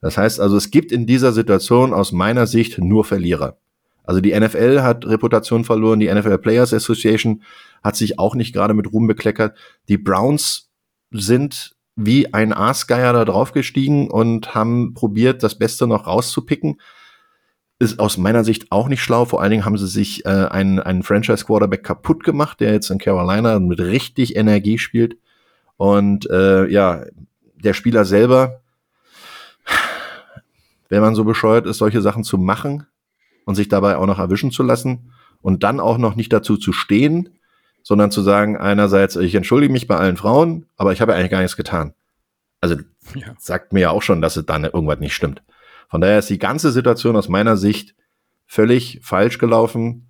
Das heißt also, es gibt in dieser Situation aus meiner Sicht nur Verlierer. Also die NFL hat Reputation verloren, die NFL Players Association hat sich auch nicht gerade mit Ruhm bekleckert. Die Browns sind wie ein Aasgeier da draufgestiegen und haben probiert, das Beste noch rauszupicken. Ist aus meiner Sicht auch nicht schlau. Vor allen Dingen haben sie sich äh, einen, einen Franchise-Quarterback kaputt gemacht, der jetzt in Carolina mit richtig Energie spielt. Und äh, ja, der Spieler selber wenn man so bescheuert ist, solche Sachen zu machen und sich dabei auch noch erwischen zu lassen und dann auch noch nicht dazu zu stehen, sondern zu sagen, einerseits, ich entschuldige mich bei allen Frauen, aber ich habe ja eigentlich gar nichts getan. Also ja. sagt mir ja auch schon, dass es dann irgendwas nicht stimmt. Von daher ist die ganze Situation aus meiner Sicht völlig falsch gelaufen.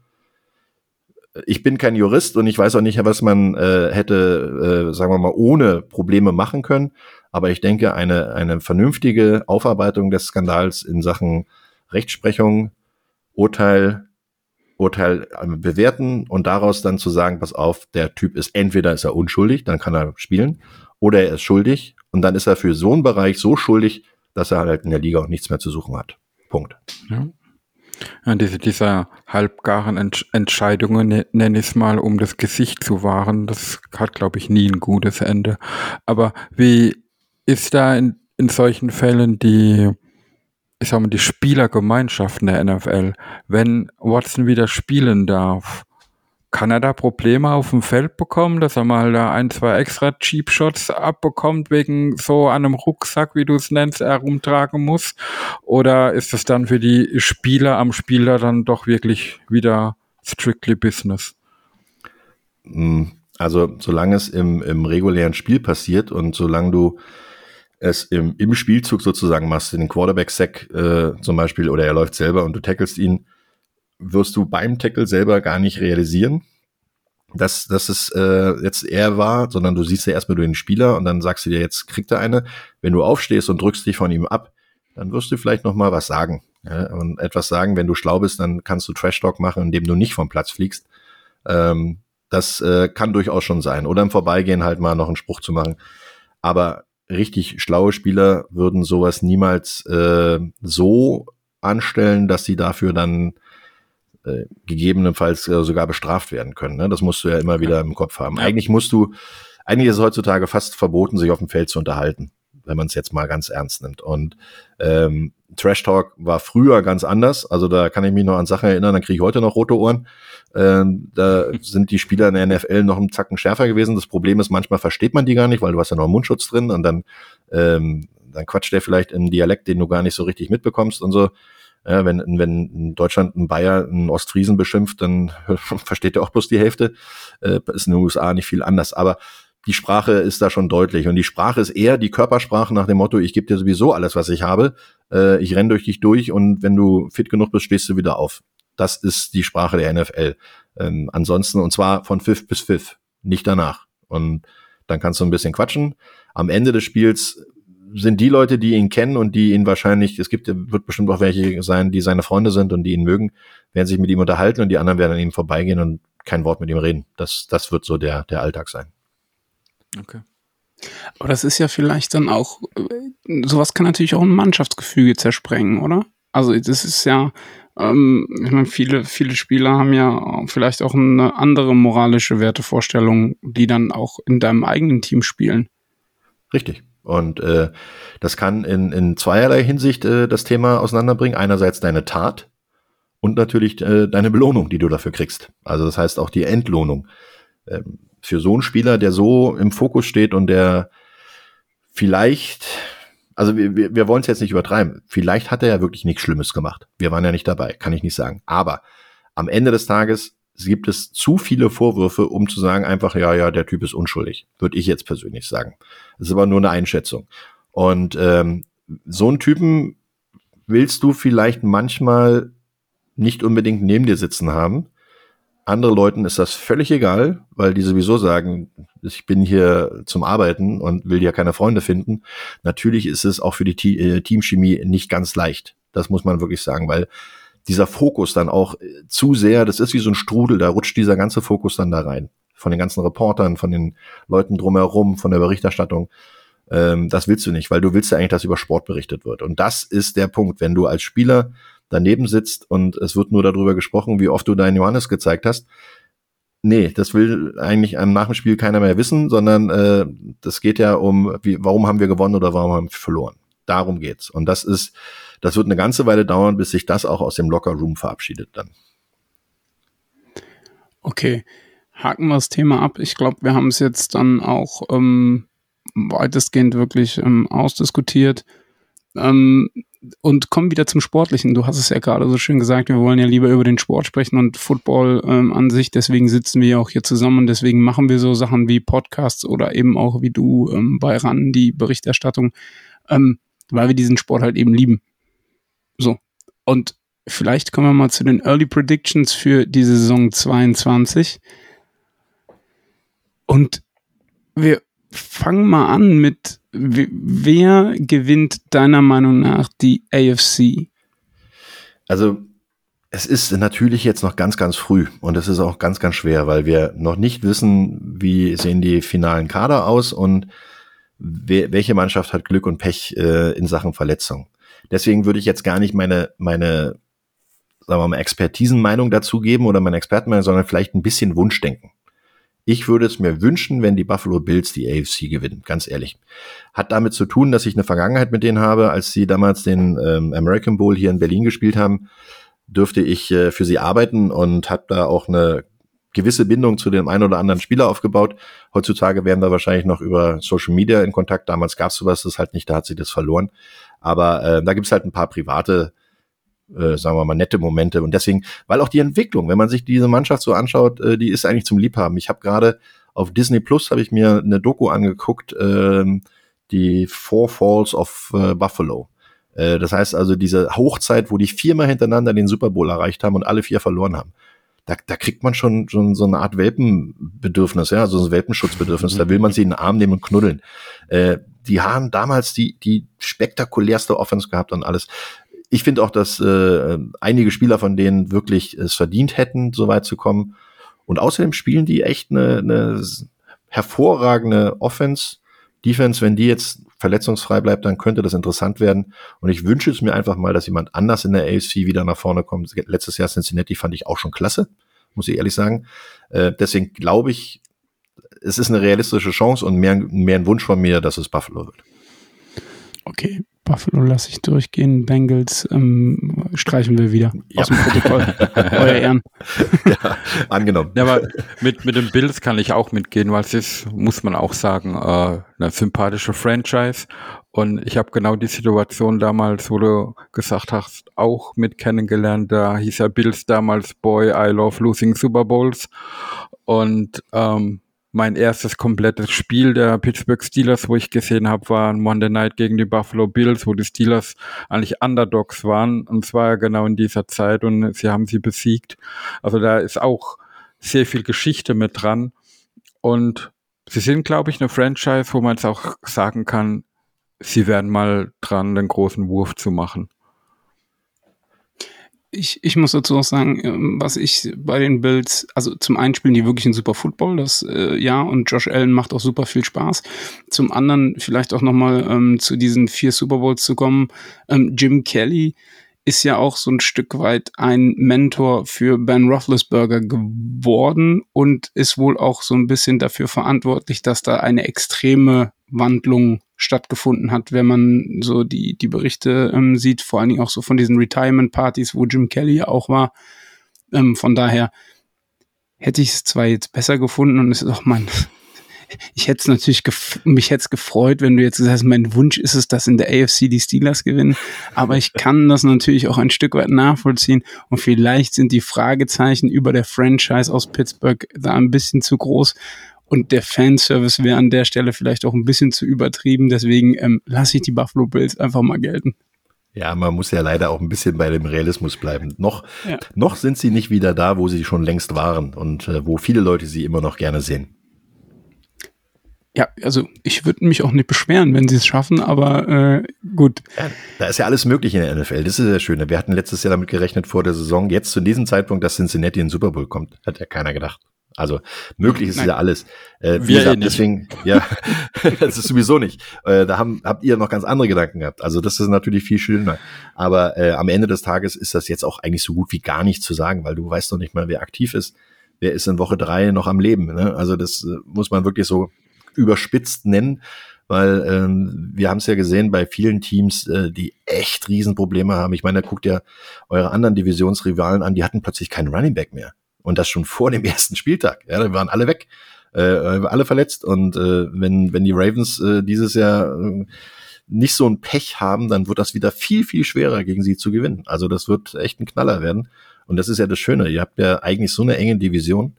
Ich bin kein Jurist und ich weiß auch nicht, was man äh, hätte, äh, sagen wir mal, ohne Probleme machen können. Aber ich denke, eine, eine vernünftige Aufarbeitung des Skandals in Sachen Rechtsprechung, Urteil, Urteil äh, bewerten und daraus dann zu sagen, pass auf, der Typ ist entweder ist er unschuldig, dann kann er spielen, oder er ist schuldig und dann ist er für so einen Bereich so schuldig, dass er halt in der Liga auch nichts mehr zu suchen hat. Punkt. Ja. Ja, diese, dieser halbgaren Entsch Entscheidungen, ne, nenne ich es mal, um das Gesicht zu wahren, das hat, glaube ich, nie ein gutes Ende. Aber wie ist da in, in solchen Fällen die, ich sag mal, die Spielergemeinschaft in der NFL, wenn Watson wieder spielen darf, kann er da Probleme auf dem Feld bekommen, dass er mal da ein, zwei extra Cheap Shots abbekommt wegen so einem Rucksack, wie du es nennst, er rumtragen muss? Oder ist es dann für die Spieler am Spieler dann doch wirklich wieder strictly Business? Hm, also, solange es im, im regulären Spiel passiert und solange du es im, im Spielzug sozusagen machst, den Quarterback-Sack äh, zum Beispiel, oder er läuft selber und du tackelst ihn, wirst du beim Tackle selber gar nicht realisieren, dass, dass es äh, jetzt er war, sondern du siehst ja erstmal durch den Spieler und dann sagst du dir, jetzt kriegt er eine. Wenn du aufstehst und drückst dich von ihm ab, dann wirst du vielleicht noch mal was sagen. Ja, und etwas sagen, wenn du schlau bist, dann kannst du Trash-Talk machen, indem du nicht vom Platz fliegst. Ähm, das äh, kann durchaus schon sein. Oder im Vorbeigehen halt mal noch einen Spruch zu machen. Aber richtig schlaue Spieler würden sowas niemals äh, so anstellen, dass sie dafür dann äh, gegebenenfalls äh, sogar bestraft werden können. Ne? Das musst du ja immer wieder im Kopf haben. Ja. Eigentlich musst du, eigentlich ist es heutzutage fast verboten, sich auf dem Feld zu unterhalten, wenn man es jetzt mal ganz ernst nimmt. Und ähm, Trash Talk war früher ganz anders. Also da kann ich mich noch an Sachen erinnern, dann kriege ich heute noch rote Ohren. Ähm, da sind die Spieler in der NFL noch einen Zacken schärfer gewesen. Das Problem ist, manchmal versteht man die gar nicht, weil du hast ja noch einen Mundschutz drin und dann, ähm, dann quatscht der vielleicht im Dialekt, den du gar nicht so richtig mitbekommst und so. Ja, wenn, wenn in Deutschland ein Bayer einen Ostfriesen beschimpft, dann [laughs] versteht er auch bloß die Hälfte. Äh, ist in den USA nicht viel anders. Aber die Sprache ist da schon deutlich. Und die Sprache ist eher die Körpersprache nach dem Motto, ich gebe dir sowieso alles, was ich habe. Äh, ich renn durch dich durch und wenn du fit genug bist, stehst du wieder auf. Das ist die Sprache der NFL. Ähm, ansonsten, und zwar von Pfiff bis Pfiff, nicht danach. Und dann kannst du ein bisschen quatschen. Am Ende des Spiels sind die Leute, die ihn kennen und die ihn wahrscheinlich, es gibt, wird bestimmt auch welche sein, die seine Freunde sind und die ihn mögen, werden sich mit ihm unterhalten und die anderen werden an ihm vorbeigehen und kein Wort mit ihm reden. Das, das wird so der, der Alltag sein. Okay. Aber das ist ja vielleicht dann auch, äh, sowas kann natürlich auch ein Mannschaftsgefüge zersprengen, oder? Also das ist ja, ähm, ich meine, viele, viele Spieler haben ja vielleicht auch eine andere moralische Wertevorstellung, die dann auch in deinem eigenen Team spielen. Richtig. Und äh, das kann in, in zweierlei Hinsicht äh, das Thema auseinanderbringen. Einerseits deine Tat und natürlich äh, deine Belohnung, die du dafür kriegst. Also das heißt auch die Entlohnung. Ähm, für so einen Spieler, der so im Fokus steht und der vielleicht also wir, wir, wir wollen es jetzt nicht übertreiben. Vielleicht hat er ja wirklich nichts Schlimmes gemacht. Wir waren ja nicht dabei, kann ich nicht sagen. Aber am Ende des Tages gibt es zu viele Vorwürfe, um zu sagen einfach, ja, ja, der Typ ist unschuldig. Würde ich jetzt persönlich sagen. Das ist aber nur eine Einschätzung. Und ähm, so einen Typen willst du vielleicht manchmal nicht unbedingt neben dir sitzen haben, andere Leuten ist das völlig egal, weil die sowieso sagen, ich bin hier zum Arbeiten und will ja keine Freunde finden. Natürlich ist es auch für die äh, Teamchemie nicht ganz leicht. Das muss man wirklich sagen, weil dieser Fokus dann auch äh, zu sehr, das ist wie so ein Strudel, da rutscht dieser ganze Fokus dann da rein. Von den ganzen Reportern, von den Leuten drumherum, von der Berichterstattung. Ähm, das willst du nicht, weil du willst ja eigentlich, dass über Sport berichtet wird. Und das ist der Punkt, wenn du als Spieler daneben sitzt und es wird nur darüber gesprochen, wie oft du deinen Johannes gezeigt hast. Nee, das will eigentlich nach dem Spiel keiner mehr wissen, sondern äh, das geht ja um, wie, warum haben wir gewonnen oder warum haben wir verloren. Darum geht's. Und das ist, das wird eine ganze Weile dauern, bis sich das auch aus dem Locker Room verabschiedet dann. Okay, haken wir das Thema ab. Ich glaube, wir haben es jetzt dann auch ähm, weitestgehend wirklich ähm, ausdiskutiert. Ähm, und kommen wieder zum Sportlichen. Du hast es ja gerade so schön gesagt, wir wollen ja lieber über den Sport sprechen und Football ähm, an sich. Deswegen sitzen wir ja auch hier zusammen und deswegen machen wir so Sachen wie Podcasts oder eben auch wie du ähm, bei RAN die Berichterstattung, ähm, weil wir diesen Sport halt eben lieben. So. Und vielleicht kommen wir mal zu den Early Predictions für die Saison 22. Und wir fangen mal an mit, wer gewinnt deiner Meinung nach die AFC? Also es ist natürlich jetzt noch ganz, ganz früh und es ist auch ganz, ganz schwer, weil wir noch nicht wissen, wie sehen die finalen Kader aus und welche Mannschaft hat Glück und Pech äh, in Sachen Verletzung. Deswegen würde ich jetzt gar nicht meine, meine, sagen wir mal, Expertisenmeinung dazu geben oder meine Expertenmeinung, sondern vielleicht ein bisschen Wunschdenken. Ich würde es mir wünschen, wenn die Buffalo Bills die AFC gewinnen, ganz ehrlich. Hat damit zu tun, dass ich eine Vergangenheit mit denen habe. Als sie damals den ähm, American Bowl hier in Berlin gespielt haben, dürfte ich äh, für sie arbeiten und habe da auch eine gewisse Bindung zu dem einen oder anderen Spieler aufgebaut. Heutzutage werden wir wahrscheinlich noch über Social Media in Kontakt. Damals gab es sowas, das halt nicht, da hat sie das verloren. Aber äh, da gibt's halt ein paar private äh, sagen wir mal, nette Momente. Und deswegen, weil auch die Entwicklung, wenn man sich diese Mannschaft so anschaut, äh, die ist eigentlich zum Liebhaben. Ich habe gerade auf Disney Plus habe ich mir eine Doku angeguckt, äh, die Four Falls of äh, Buffalo. Äh, das heißt also diese Hochzeit, wo die viermal hintereinander den Super Bowl erreicht haben und alle vier verloren haben. Da, da kriegt man schon, schon so eine Art Welpenbedürfnis, ja, also ein Welpenschutzbedürfnis. Da will man sie in den Arm nehmen und knuddeln. Äh, die haben damals die, die spektakulärste Offense gehabt und alles ich finde auch, dass äh, einige Spieler von denen wirklich es verdient hätten, so weit zu kommen. Und außerdem spielen die echt eine, eine hervorragende Offense. Defense, wenn die jetzt verletzungsfrei bleibt, dann könnte das interessant werden. Und ich wünsche es mir einfach mal, dass jemand anders in der AFC wieder nach vorne kommt. Letztes Jahr Cincinnati fand ich auch schon klasse, muss ich ehrlich sagen. Äh, deswegen glaube ich, es ist eine realistische Chance und mehr, mehr ein Wunsch von mir, dass es Buffalo wird. Okay, Buffalo lasse ich durchgehen, Bengals ähm, streichen wir wieder ja. aus dem Protokoll. [laughs] Euer Ehren. ja, angenommen. Ja, aber mit, mit den Bills kann ich auch mitgehen, weil es ist, muss man auch sagen, äh, eine sympathische Franchise. Und ich habe genau die Situation damals, wo du gesagt hast, auch mit kennengelernt. Da hieß ja Bills damals Boy, I love losing Super Bowls. Und ähm, mein erstes komplettes Spiel der Pittsburgh Steelers, wo ich gesehen habe, war ein Monday Night gegen die Buffalo Bills, wo die Steelers eigentlich Underdogs waren. Und zwar genau in dieser Zeit und sie haben sie besiegt. Also da ist auch sehr viel Geschichte mit dran. Und sie sind, glaube ich, eine Franchise, wo man es auch sagen kann, sie werden mal dran, den großen Wurf zu machen ich, ich muss dazu auch sagen, ähm, was ich bei den Bills, also zum einen spielen die wirklich einen super Football, das äh, ja, und Josh Allen macht auch super viel Spaß. Zum anderen vielleicht auch nochmal ähm, zu diesen vier Super Bowls zu kommen. Ähm, Jim Kelly ist ja auch so ein Stück weit ein Mentor für Ben Roethlisberger geworden und ist wohl auch so ein bisschen dafür verantwortlich, dass da eine extreme Wandlung stattgefunden hat, wenn man so die, die Berichte ähm, sieht, vor allen Dingen auch so von diesen Retirement-Partys, wo Jim Kelly auch war. Ähm, von daher hätte ich es zwar jetzt besser gefunden und es ist auch mein, [laughs] ich hätte es natürlich, mich hätte es gefreut, wenn du jetzt gesagt hast, mein Wunsch ist es, dass in der AFC die Steelers gewinnen, aber ich kann das natürlich auch ein Stück weit nachvollziehen und vielleicht sind die Fragezeichen über der Franchise aus Pittsburgh da ein bisschen zu groß und der Fanservice wäre an der Stelle vielleicht auch ein bisschen zu übertrieben. Deswegen ähm, lasse ich die Buffalo Bills einfach mal gelten. Ja, man muss ja leider auch ein bisschen bei dem Realismus bleiben. Noch, ja. noch sind sie nicht wieder da, wo sie schon längst waren und äh, wo viele Leute sie immer noch gerne sehen. Ja, also ich würde mich auch nicht beschweren, wenn sie es schaffen, aber äh, gut. Ja, da ist ja alles möglich in der NFL. Das ist ja schön. Wir hatten letztes Jahr damit gerechnet vor der Saison, jetzt zu diesem Zeitpunkt, dass Cincinnati in den Super Bowl kommt. Hat ja keiner gedacht. Also möglich ist Nein. ja alles. Äh, Wir gesagt, eh deswegen, [laughs] ja, [laughs] das ist sowieso nicht. Äh, da haben, habt ihr noch ganz andere Gedanken gehabt. Also das ist natürlich viel schöner. Aber äh, am Ende des Tages ist das jetzt auch eigentlich so gut wie gar nicht zu sagen, weil du weißt doch nicht mal, wer aktiv ist. Wer ist in Woche drei noch am Leben? Ne? Also das äh, muss man wirklich so überspitzt nennen, weil ähm, wir haben es ja gesehen bei vielen Teams, äh, die echt Riesenprobleme haben. Ich meine, da guckt ja eure anderen Divisionsrivalen an, die hatten plötzlich keinen Running Back mehr. Und das schon vor dem [laughs] ersten Spieltag. Ja, da waren alle weg, äh, alle verletzt. Und äh, wenn, wenn die Ravens äh, dieses Jahr äh, nicht so ein Pech haben, dann wird das wieder viel, viel schwerer gegen sie zu gewinnen. Also das wird echt ein Knaller werden. Und das ist ja das Schöne. Ihr habt ja eigentlich so eine enge Division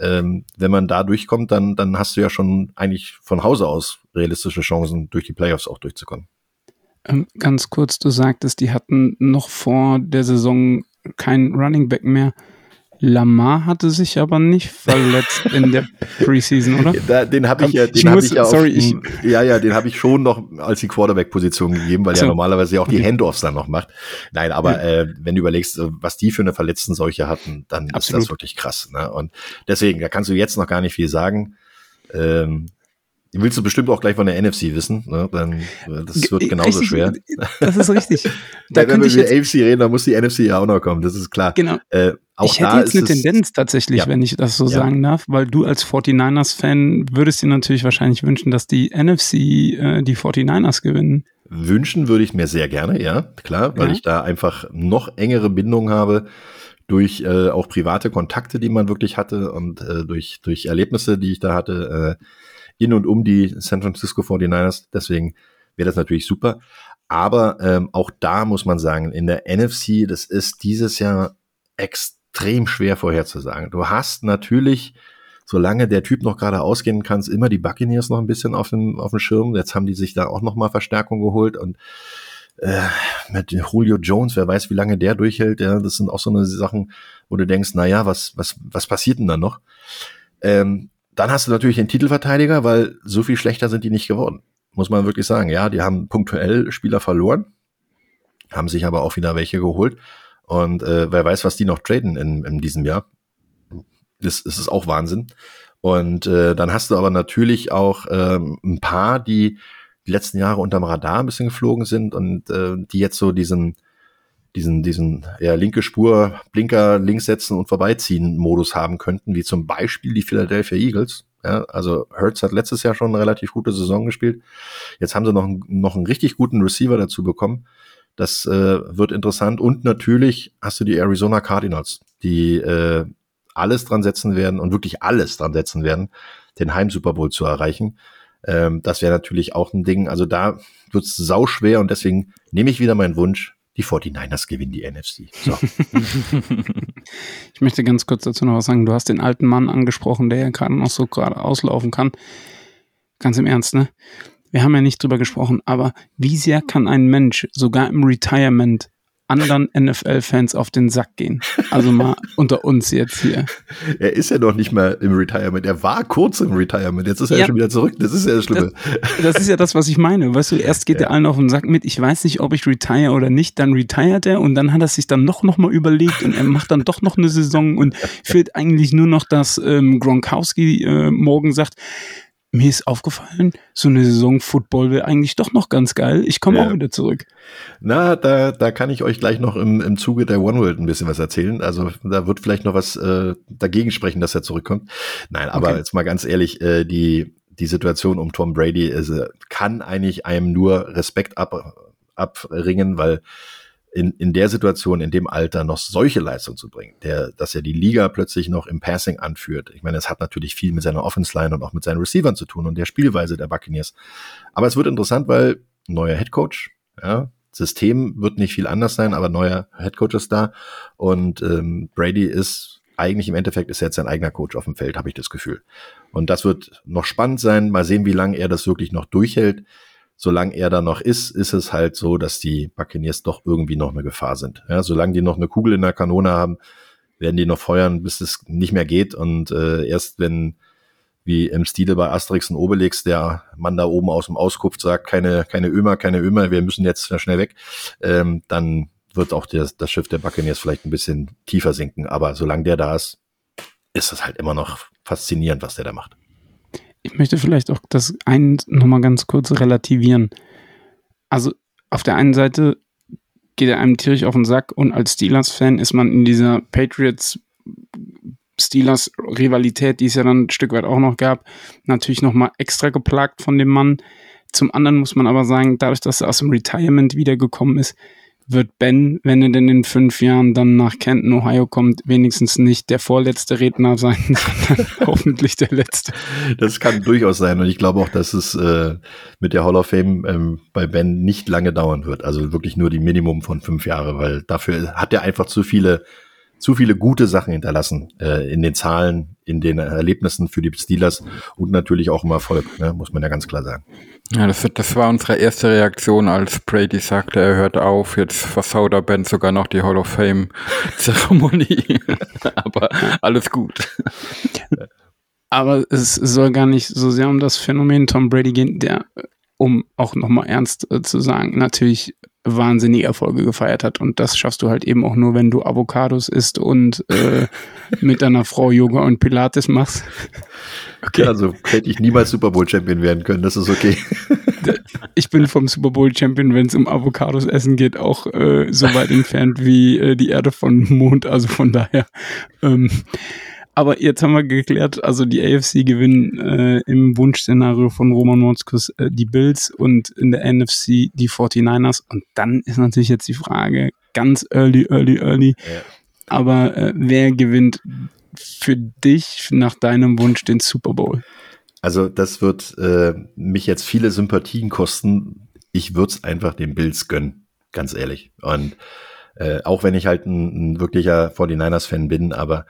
ähm, wenn man da durchkommt, dann, dann hast du ja schon eigentlich von Hause aus realistische Chancen, durch die Playoffs auch durchzukommen. Ähm, ganz kurz, du sagtest, die hatten noch vor der Saison kein Running Back mehr. Lamar hatte sich aber nicht verletzt in der [laughs] Preseason, oder? Da, den habe ich ja, den habe ich ja, sorry, ich, ja, ja, den habe ich schon noch als die Quarterback-Position gegeben, weil so. er normalerweise ja auch die Handoffs dann noch macht. Nein, aber ja. äh, wenn du überlegst, äh, was die für eine verletzten Seuche hatten, dann Absolut. ist das wirklich krass. Ne? Und deswegen, da kannst du jetzt noch gar nicht viel sagen. Ähm, Willst du bestimmt auch gleich von der NFC wissen, ne? Dann äh, das wird genauso richtig, schwer. Das ist richtig. [laughs] da wenn wir über die AFC reden, dann muss die NFC ja auch noch kommen, das ist klar. Genau. Äh, ich hätte jetzt eine Tendenz tatsächlich, ja. wenn ich das so ja. sagen darf, weil du als 49ers-Fan würdest dir natürlich wahrscheinlich wünschen, dass die NFC äh, die 49ers gewinnen. Wünschen würde ich mir sehr gerne, ja, klar, weil ja. ich da einfach noch engere Bindung habe durch äh, auch private Kontakte, die man wirklich hatte und äh, durch, durch Erlebnisse, die ich da hatte. Äh, in und um die San Francisco 49ers. Deswegen wäre das natürlich super. Aber ähm, auch da muss man sagen, in der NFC, das ist dieses Jahr extrem schwer vorherzusagen. Du hast natürlich, solange der Typ noch gerade ausgehen kann, immer die Buccaneers noch ein bisschen auf dem, auf dem Schirm. Jetzt haben die sich da auch nochmal Verstärkung geholt und äh, mit Julio Jones, wer weiß, wie lange der durchhält. Ja, das sind auch so eine Sachen, wo du denkst, na ja, was, was, was passiert denn da noch? Ähm, dann hast du natürlich den Titelverteidiger, weil so viel schlechter sind die nicht geworden. Muss man wirklich sagen. Ja, die haben punktuell Spieler verloren, haben sich aber auch wieder welche geholt. Und äh, wer weiß, was die noch traden in, in diesem Jahr. Das, das ist auch Wahnsinn. Und äh, dann hast du aber natürlich auch ähm, ein paar, die die letzten Jahre unterm Radar ein bisschen geflogen sind und äh, die jetzt so diesen diesen, diesen ja, linke Spur, Blinker links setzen und vorbeiziehen Modus haben könnten, wie zum Beispiel die Philadelphia Eagles. Ja, also Hertz hat letztes Jahr schon eine relativ gute Saison gespielt. Jetzt haben sie noch, noch einen richtig guten Receiver dazu bekommen. Das äh, wird interessant. Und natürlich hast du die Arizona Cardinals, die äh, alles dran setzen werden und wirklich alles dran setzen werden, den Heim Super Bowl zu erreichen. Ähm, das wäre natürlich auch ein Ding. Also da wird es sauschwer und deswegen nehme ich wieder meinen Wunsch die 49ers gewinnen die NFC. So. [laughs] ich möchte ganz kurz dazu noch was sagen. Du hast den alten Mann angesprochen, der ja gerade noch so gerade auslaufen kann. Ganz im Ernst, ne? Wir haben ja nicht drüber gesprochen, aber wie sehr kann ein Mensch sogar im Retirement anderen NFL-Fans auf den Sack gehen. Also mal unter uns jetzt hier. Er ist ja noch nicht mal im Retirement. Er war kurz im Retirement. Jetzt ist er ja, schon wieder zurück. Das ist ja das Schlimme. Das, das, ist ja das, was ich meine. Weißt du, erst geht ja. er allen auf den Sack mit, ich weiß nicht, ob ich retire oder nicht. Dann retired er und dann hat er sich dann noch, noch mal überlegt und er macht dann doch noch eine Saison und fehlt eigentlich nur noch, dass ähm, Gronkowski äh, morgen sagt, mir ist aufgefallen, so eine Saison Football wäre eigentlich doch noch ganz geil. Ich komme ja. auch wieder zurück. Na, da, da kann ich euch gleich noch im, im Zuge der One World ein bisschen was erzählen. Also da wird vielleicht noch was äh, dagegen sprechen, dass er zurückkommt. Nein, aber okay. jetzt mal ganz ehrlich, äh, die, die Situation um Tom Brady ist, äh, kann eigentlich einem nur Respekt ab, abringen, weil in, in der Situation, in dem Alter noch solche Leistung zu bringen, der, dass er die Liga plötzlich noch im Passing anführt. Ich meine, es hat natürlich viel mit seiner Offense-Line und auch mit seinen Receivern zu tun und der Spielweise der Buccaneers. Aber es wird interessant, weil neuer Headcoach, ja, System wird nicht viel anders sein, aber neuer Headcoach ist da und ähm, Brady ist eigentlich im Endeffekt ist er jetzt sein eigener Coach auf dem Feld, habe ich das Gefühl. Und das wird noch spannend sein. Mal sehen, wie lange er das wirklich noch durchhält solange er da noch ist, ist es halt so, dass die Buccaneers doch irgendwie noch eine Gefahr sind. Ja, solange die noch eine Kugel in der Kanone haben, werden die noch feuern, bis es nicht mehr geht. Und äh, erst wenn wie im Stile bei Asterix und Obelix, der Mann da oben aus dem Auskupft sagt, keine, keine Ömer, keine Ömer, wir müssen jetzt schnell weg, ähm, dann wird auch das, das Schiff der Buccaneers vielleicht ein bisschen tiefer sinken. Aber solange der da ist, ist das halt immer noch faszinierend, was der da macht. Ich möchte vielleicht auch das einen nochmal ganz kurz relativieren. Also auf der einen Seite geht er einem tierisch auf den Sack und als Steelers-Fan ist man in dieser Patriots Steelers-Rivalität, die es ja dann ein Stück weit auch noch gab, natürlich nochmal extra geplagt von dem Mann. Zum anderen muss man aber sagen, dadurch, dass er aus dem Retirement wiedergekommen ist, wird Ben, wenn er denn in fünf Jahren dann nach Kenton, Ohio kommt, wenigstens nicht der vorletzte Redner sein, [laughs] sondern hoffentlich der letzte. Das kann durchaus sein und ich glaube auch, dass es äh, mit der Hall of Fame ähm, bei Ben nicht lange dauern wird. Also wirklich nur die Minimum von fünf Jahre, weil dafür hat er einfach zu viele zu viele gute Sachen hinterlassen äh, in den Zahlen, in den Erlebnissen für die Steelers und natürlich auch im Erfolg, ne, muss man ja ganz klar sagen. Ja, das, das war unsere erste Reaktion, als Brady sagte, er hört auf, jetzt versaut er Ben sogar noch die Hall of Fame Zeremonie. [laughs] Aber alles gut. Aber es soll gar nicht so sehr um das Phänomen Tom Brady gehen, der, um auch nochmal ernst äh, zu sagen, natürlich wahnsinnige Erfolge gefeiert hat. Und das schaffst du halt eben auch nur, wenn du Avocados isst und äh, [laughs] mit deiner Frau Yoga und Pilates machst. Okay. Also hätte ich niemals Super Bowl Champion werden können, das ist okay. Ich bin vom Super Bowl Champion, wenn es um Avocados essen geht, auch äh, so weit entfernt wie äh, die Erde von Mond. Also von daher. Ähm, aber jetzt haben wir geklärt, also die AFC gewinnen äh, im Wunschszenario von Roman Motzkus äh, die Bills und in der NFC die 49ers. Und dann ist natürlich jetzt die Frage, ganz early, early, early. Ja. Aber äh, wer gewinnt für dich nach deinem Wunsch den Super Bowl? Also das wird äh, mich jetzt viele Sympathien kosten. Ich würde es einfach den Bills gönnen, ganz ehrlich. Und äh, auch wenn ich halt ein, ein wirklicher 49ers-Fan bin, aber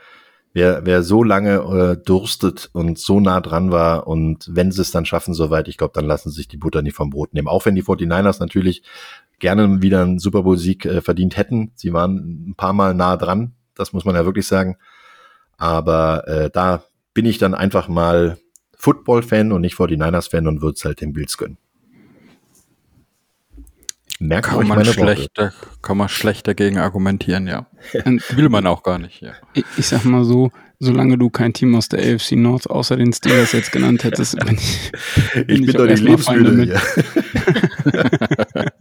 wer, wer so lange äh, durstet und so nah dran war und wenn sie es dann schaffen soweit, ich glaube, dann lassen sie sich die Butter nicht vom Brot nehmen. Auch wenn die 49ers natürlich gerne wieder einen Super Bowl-Sieg äh, verdient hätten. Sie waren ein paar Mal nah dran, das muss man ja wirklich sagen. Aber äh, da bin ich dann einfach mal Football-Fan und nicht 49ers-Fan und würde es halt den Bills gönnen. Merkt kann man schlechter, kann man schlecht dagegen argumentieren, ja. [laughs] Will man auch gar nicht, ja. Ich, ich, sag mal so, solange du kein Team aus der AFC North außer den Steelers jetzt genannt hättest, bin ich. [laughs] Bin ich bin doch nicht lebensmüde hier. [laughs]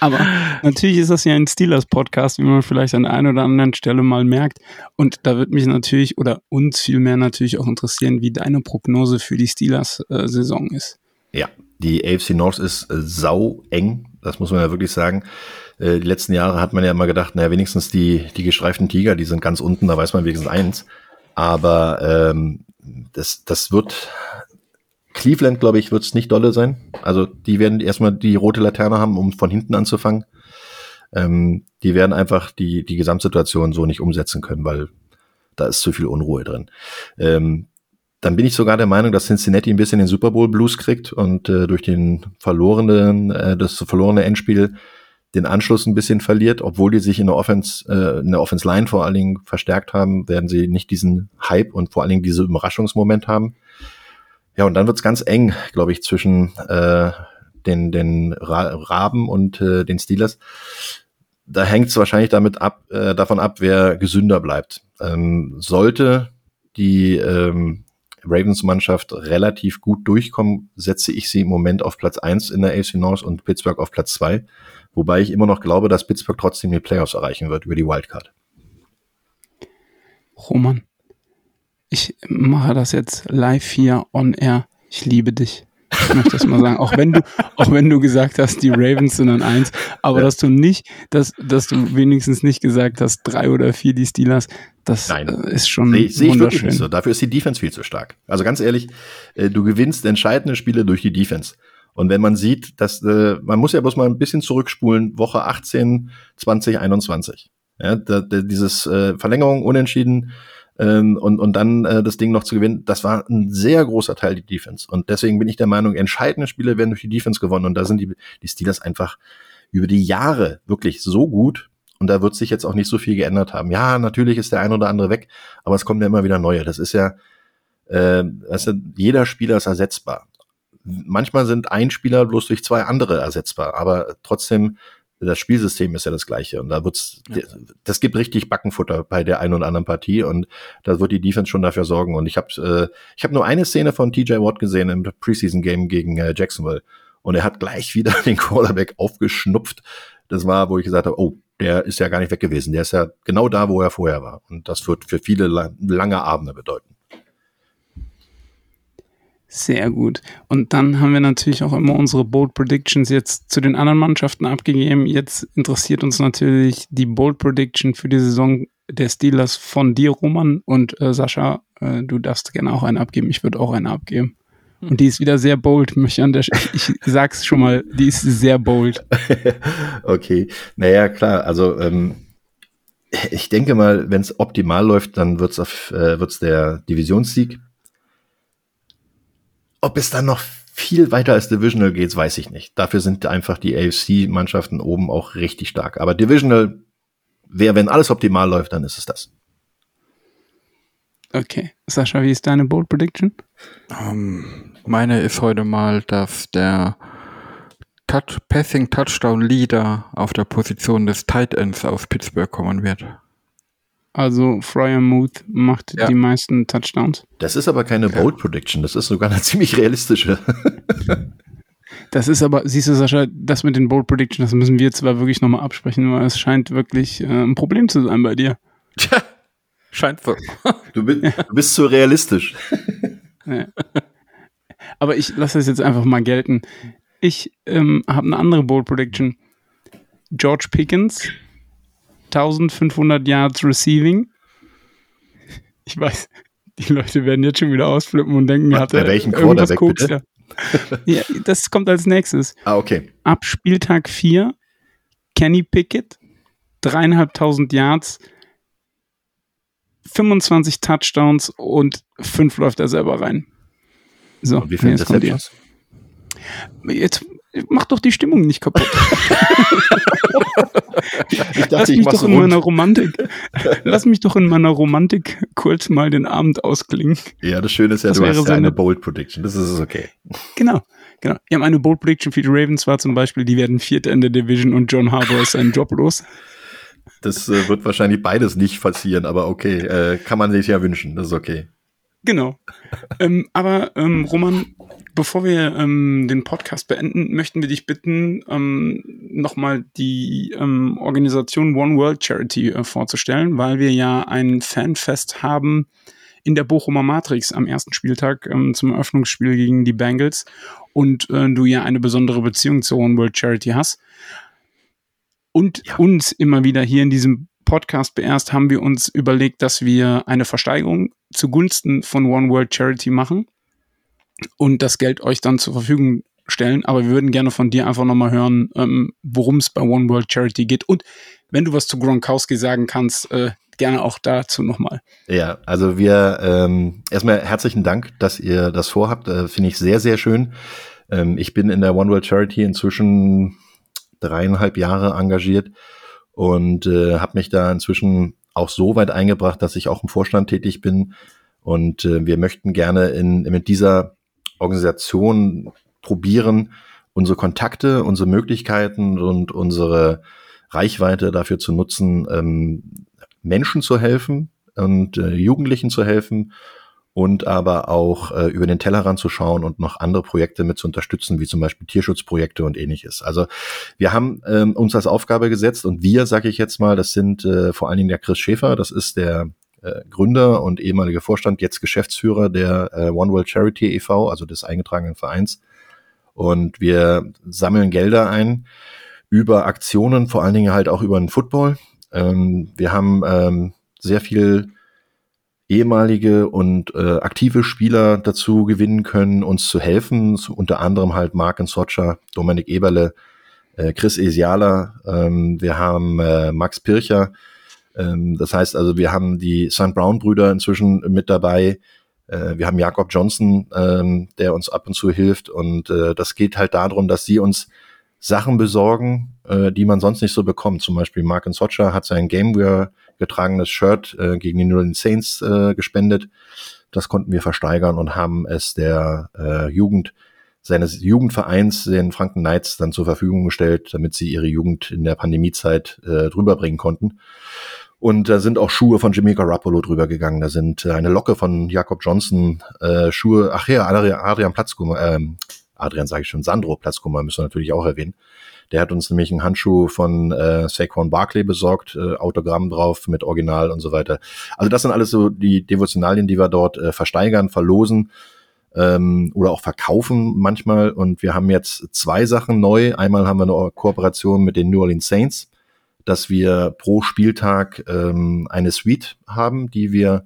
Aber natürlich ist das ja ein Steelers-Podcast, wie man vielleicht an der einen oder anderen Stelle mal merkt. Und da wird mich natürlich oder uns vielmehr natürlich auch interessieren, wie deine Prognose für die Steelers-Saison äh, ist. Ja, die AFC North ist äh, sau eng das muss man ja wirklich sagen. Äh, die letzten Jahre hat man ja immer gedacht, naja, wenigstens die, die gestreiften Tiger, die sind ganz unten, da weiß man wenigstens eins. Aber ähm, das, das wird Cleveland, glaube ich, wird es nicht dolle sein. Also die werden erstmal die rote Laterne haben, um von hinten anzufangen. Ähm, die werden einfach die, die Gesamtsituation so nicht umsetzen können, weil da ist zu viel Unruhe drin. Ähm, dann bin ich sogar der Meinung, dass Cincinnati ein bisschen den Super Bowl Blues kriegt und äh, durch den verlorenen, äh, das verlorene Endspiel den Anschluss ein bisschen verliert, obwohl die sich in der Offense, äh, in der Offense Line vor allen Dingen verstärkt haben, werden sie nicht diesen Hype und vor allen Dingen diesen Überraschungsmoment haben. Ja, und dann wird's ganz eng, glaube ich, zwischen äh, den, den Ra Raben und äh, den Steelers. Da hängt es wahrscheinlich damit ab, äh, davon ab, wer gesünder bleibt. Ähm, sollte die ähm, Ravens-Mannschaft relativ gut durchkommen, setze ich sie im Moment auf Platz eins in der AFC North und Pittsburgh auf Platz zwei, Wobei ich immer noch glaube, dass Pittsburgh trotzdem die Playoffs erreichen wird über die Wildcard. Roman, ich mache das jetzt live hier on air. Ich liebe dich. Ich möchte das mal sagen. Auch wenn du, auch wenn du gesagt hast, die Ravens sind an eins, aber ja. dass du nicht, dass, dass du wenigstens nicht gesagt hast, drei oder vier die Steelers, das Nein. Äh, ist schon Sehe seh ich wirklich nicht so. Dafür ist die Defense viel zu stark. Also ganz ehrlich, äh, du gewinnst entscheidende Spiele durch die Defense. Und wenn man sieht, dass äh, man muss ja bloß mal ein bisschen zurückspulen, Woche 18, 2021. Ja, da, da, dieses Verlängerung unentschieden, ähm, und, und dann äh, das Ding noch zu gewinnen, das war ein sehr großer Teil die Defense. Und deswegen bin ich der Meinung, entscheidende Spiele werden durch die Defense gewonnen. Und da sind die, die Steelers einfach über die Jahre wirklich so gut. Und da wird sich jetzt auch nicht so viel geändert haben. Ja, natürlich ist der ein oder andere weg, aber es kommen ja immer wieder neue. Das ist ja, äh, du, jeder Spieler ist ersetzbar. Manchmal sind ein Spieler bloß durch zwei andere ersetzbar, aber trotzdem das Spielsystem ist ja das gleiche und da wird's, ja. das gibt richtig Backenfutter bei der einen oder anderen Partie und da wird die Defense schon dafür sorgen und ich habe äh, ich habe nur eine Szene von TJ Watt gesehen im Preseason Game gegen äh, Jacksonville und er hat gleich wieder [laughs] den Quarterback aufgeschnupft. Das war, wo ich gesagt habe, oh, der ist ja gar nicht weg gewesen. Der ist ja genau da, wo er vorher war und das wird für viele lange Abende bedeuten. Sehr gut. Und dann haben wir natürlich auch immer unsere Bold Predictions jetzt zu den anderen Mannschaften abgegeben. Jetzt interessiert uns natürlich die Bold Prediction für die Saison der Steelers von dir, Roman. Und äh, Sascha, äh, du darfst gerne auch einen abgeben. Ich würde auch einen abgeben. Und die ist wieder sehr bold, mich an der ich, ich sag's schon mal, die ist sehr bold. [laughs] okay. Naja, klar, also ähm, ich denke mal, wenn es optimal läuft, dann wird's auf, äh, wird's der Divisionssieg ob es dann noch viel weiter als Divisional geht, weiß ich nicht. Dafür sind einfach die AFC-Mannschaften oben auch richtig stark. Aber Divisional wäre, wenn alles optimal läuft, dann ist es das. Okay. Sascha, wie ist deine Bold Prediction? Um, ähm, meine ist heute mal, dass der Touch Passing Touchdown Leader auf der Position des Tight Ends aus Pittsburgh kommen wird. Also Fryermuth macht ja. die meisten Touchdowns. Das ist aber keine Bold Prediction, das ist sogar eine [laughs] ziemlich realistische. das ist aber, siehst du, Sascha, das mit den Bold Predictions, das müssen wir zwar wirklich nochmal absprechen, weil es scheint wirklich äh, ein Problem zu sein bei dir. Tja, scheint so. [laughs] Du, bist, ja. du bist zu realistisch. [laughs] Ja. Aber ich lasse es jetzt einfach mal gelten. Ich ähm, habe eine andere Bold Prediction. George Pickens 1500 Yards Receiving. Ich weiß, die Leute werden jetzt schon wieder ausflippen und denken, hat er welchen irgendwas Koks, ja. ja, das kommt als nächstes. Ah, okay. Ab Spieltag 4, Kenny Pickett, dreieinhalbtausend Yards, 25 Touchdowns und fünf läuft er selber rein. So, und wie viel jetzt kommt jetzt? Mach doch die Stimmung nicht kaputt. [laughs] ich dachte, Lass mich doch in rund. meiner Romantik. [laughs] Lass mich doch in meiner Romantik kurz mal den Abend ausklingen. Ja, das Schöne ist ja, das du hast ja eine Bold Prediction. Das ist okay. Genau. Genau. Wir haben eine Bold Prediction für die Ravens war zum Beispiel, die werden Vierter in der Division und John Harbour ist seinen Job los. Das äh, wird wahrscheinlich beides nicht passieren, aber okay, äh, kann man sich ja wünschen, das ist okay. Genau. ähm, aber ähm, Roman, Bevor wir ähm, den Podcast beenden, möchten wir dich bitten, ähm, nochmal die ähm, Organisation One World Charity äh, vorzustellen, weil wir ja ein Fanfest haben in der Bochumer Matrix am ersten Spieltag ähm, zum Eröffnungsspiel gegen die Bengals und äh, du ja eine besondere Beziehung zur One World Charity hast. Und ja. uns immer wieder hier in diesem Podcast beerst haben wir uns überlegt, dass wir eine Versteigerung zugunsten von One World Charity machen und das Geld euch dann zur Verfügung stellen. Aber wir würden gerne von dir einfach nochmal hören, ähm, worum es bei One World Charity geht. Und wenn du was zu Gronkowski sagen kannst, äh, gerne auch dazu nochmal. Ja, also wir ähm, erstmal herzlichen Dank, dass ihr das vorhabt. Äh, Finde ich sehr, sehr schön. Ähm, ich bin in der One World Charity inzwischen dreieinhalb Jahre engagiert und äh, habe mich da inzwischen auch so weit eingebracht, dass ich auch im Vorstand tätig bin. Und äh, wir möchten gerne in, mit dieser Organisation probieren, unsere Kontakte, unsere Möglichkeiten und unsere Reichweite dafür zu nutzen, ähm, Menschen zu helfen und äh, Jugendlichen zu helfen und aber auch äh, über den Tellerrand zu schauen und noch andere Projekte mit zu unterstützen, wie zum Beispiel Tierschutzprojekte und ähnliches. Also wir haben ähm, uns als Aufgabe gesetzt und wir, sage ich jetzt mal, das sind äh, vor allen Dingen der Chris Schäfer, das ist der äh, Gründer und ehemaliger Vorstand, jetzt Geschäftsführer der äh, One World Charity e.V., also des eingetragenen Vereins. Und wir sammeln Gelder ein über Aktionen, vor allen Dingen halt auch über den Football. Ähm, wir haben ähm, sehr viel ehemalige und äh, aktive Spieler dazu gewinnen können, uns zu helfen. So, unter anderem halt Mark Socha, Dominik Eberle, äh, Chris Esiala. Ähm, wir haben äh, Max Pircher, ähm, das heißt also, wir haben die St. Brown-Brüder inzwischen mit dabei. Äh, wir haben Jakob Johnson, ähm, der uns ab und zu hilft. Und äh, das geht halt darum, dass sie uns Sachen besorgen, äh, die man sonst nicht so bekommt. Zum Beispiel Mark Socha hat sein Gameware getragenes Shirt äh, gegen die New Orleans Saints äh, gespendet. Das konnten wir versteigern und haben es der äh, Jugend seines Jugendvereins, den Franken Knights, dann zur Verfügung gestellt, damit sie ihre Jugend in der Pandemiezeit äh, drüber bringen konnten. Und da sind auch Schuhe von Jimmy Garoppolo drüber gegangen. Da sind äh, eine Locke von Jakob Johnson, äh, Schuhe, ach ja, Adrian, Platzkummer, ähm, Adrian sage ich schon, Sandro Platzkummer müssen wir natürlich auch erwähnen. Der hat uns nämlich einen Handschuh von äh, Saquon Barkley besorgt, äh, Autogramm drauf mit Original und so weiter. Also das sind alles so die Devotionalien, die wir dort äh, versteigern, verlosen ähm, oder auch verkaufen manchmal. Und wir haben jetzt zwei Sachen neu. Einmal haben wir eine Kooperation mit den New Orleans Saints, dass wir pro Spieltag ähm, eine Suite haben, die wir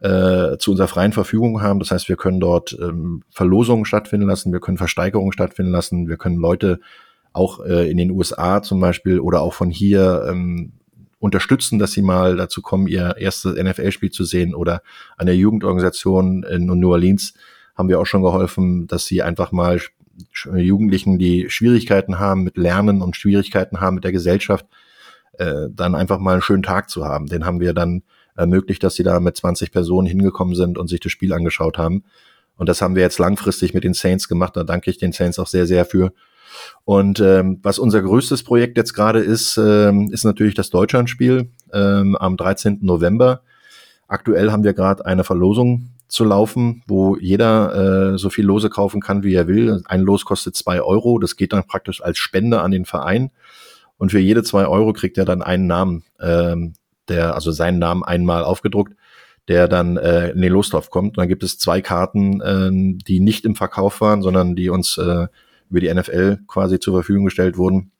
äh, zu unserer freien Verfügung haben. Das heißt, wir können dort ähm, Verlosungen stattfinden lassen, wir können Versteigerungen stattfinden lassen, wir können Leute auch äh, in den USA zum Beispiel oder auch von hier ähm, unterstützen, dass sie mal dazu kommen, ihr erstes NFL-Spiel zu sehen oder an der Jugendorganisation in New Orleans haben wir auch schon geholfen, dass sie einfach mal Jugendlichen, die Schwierigkeiten haben mit Lernen und Schwierigkeiten haben mit der Gesellschaft, äh, dann einfach mal einen schönen Tag zu haben. Den haben wir dann ermöglicht, dass sie da mit 20 Personen hingekommen sind und sich das Spiel angeschaut haben. Und das haben wir jetzt langfristig mit den Saints gemacht. Da danke ich den Saints auch sehr, sehr für. Und ähm, was unser größtes Projekt jetzt gerade ist, ähm, ist natürlich das Deutschlandspiel ähm, am 13. November. Aktuell haben wir gerade eine Verlosung zu laufen, wo jeder äh, so viel Lose kaufen kann, wie er will. Ein Los kostet zwei Euro. Das geht dann praktisch als Spende an den Verein. Und für jede zwei Euro kriegt er dann einen Namen, ähm, der, also seinen Namen einmal aufgedruckt, der dann äh, in den Lostopf kommt. Und dann gibt es zwei Karten, äh, die nicht im Verkauf waren, sondern die uns äh, über die NFL quasi zur Verfügung gestellt wurden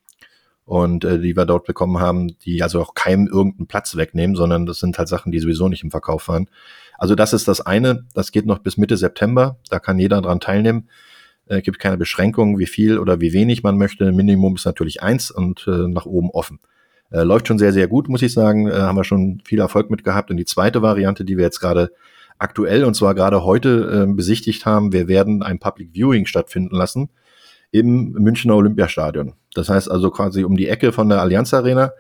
und äh, die wir dort bekommen haben, die also auch keinem irgendeinen Platz wegnehmen, sondern das sind halt Sachen, die sowieso nicht im Verkauf waren. Also das ist das eine, das geht noch bis Mitte September, da kann jeder dran teilnehmen. Äh, gibt keine Beschränkungen, wie viel oder wie wenig man möchte. Minimum ist natürlich eins und äh, nach oben offen. Äh, läuft schon sehr, sehr gut, muss ich sagen. Äh, haben wir schon viel Erfolg mit gehabt. Und die zweite Variante, die wir jetzt gerade aktuell und zwar gerade heute äh, besichtigt haben, wir werden ein Public Viewing stattfinden lassen im Münchner Olympiastadion. Das heißt also quasi um die Ecke von der Allianz Arena.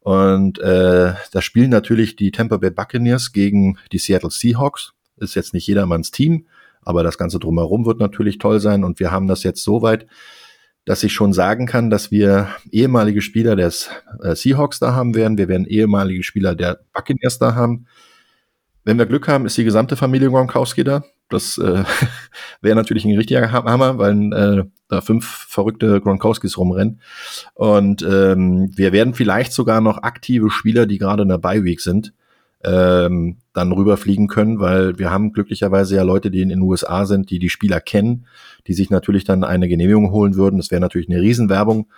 Und äh, da spielen natürlich die Tampa Bay Buccaneers gegen die Seattle Seahawks. Ist jetzt nicht jedermanns Team, aber das Ganze drumherum wird natürlich toll sein. Und wir haben das jetzt so weit, dass ich schon sagen kann, dass wir ehemalige Spieler des äh, Seahawks da haben werden. Wir werden ehemalige Spieler der Buccaneers da haben. Wenn wir Glück haben, ist die gesamte Familie Gronkowski da. Das äh, [laughs] wäre natürlich ein richtiger Hammer, weil äh, da fünf verrückte Gronkowskis rumrennen. Und ähm, wir werden vielleicht sogar noch aktive Spieler, die gerade in der Bye-Week sind, ähm, dann rüberfliegen können, weil wir haben glücklicherweise ja Leute, die in den USA sind, die die Spieler kennen, die sich natürlich dann eine Genehmigung holen würden. Das wäre natürlich eine Riesenwerbung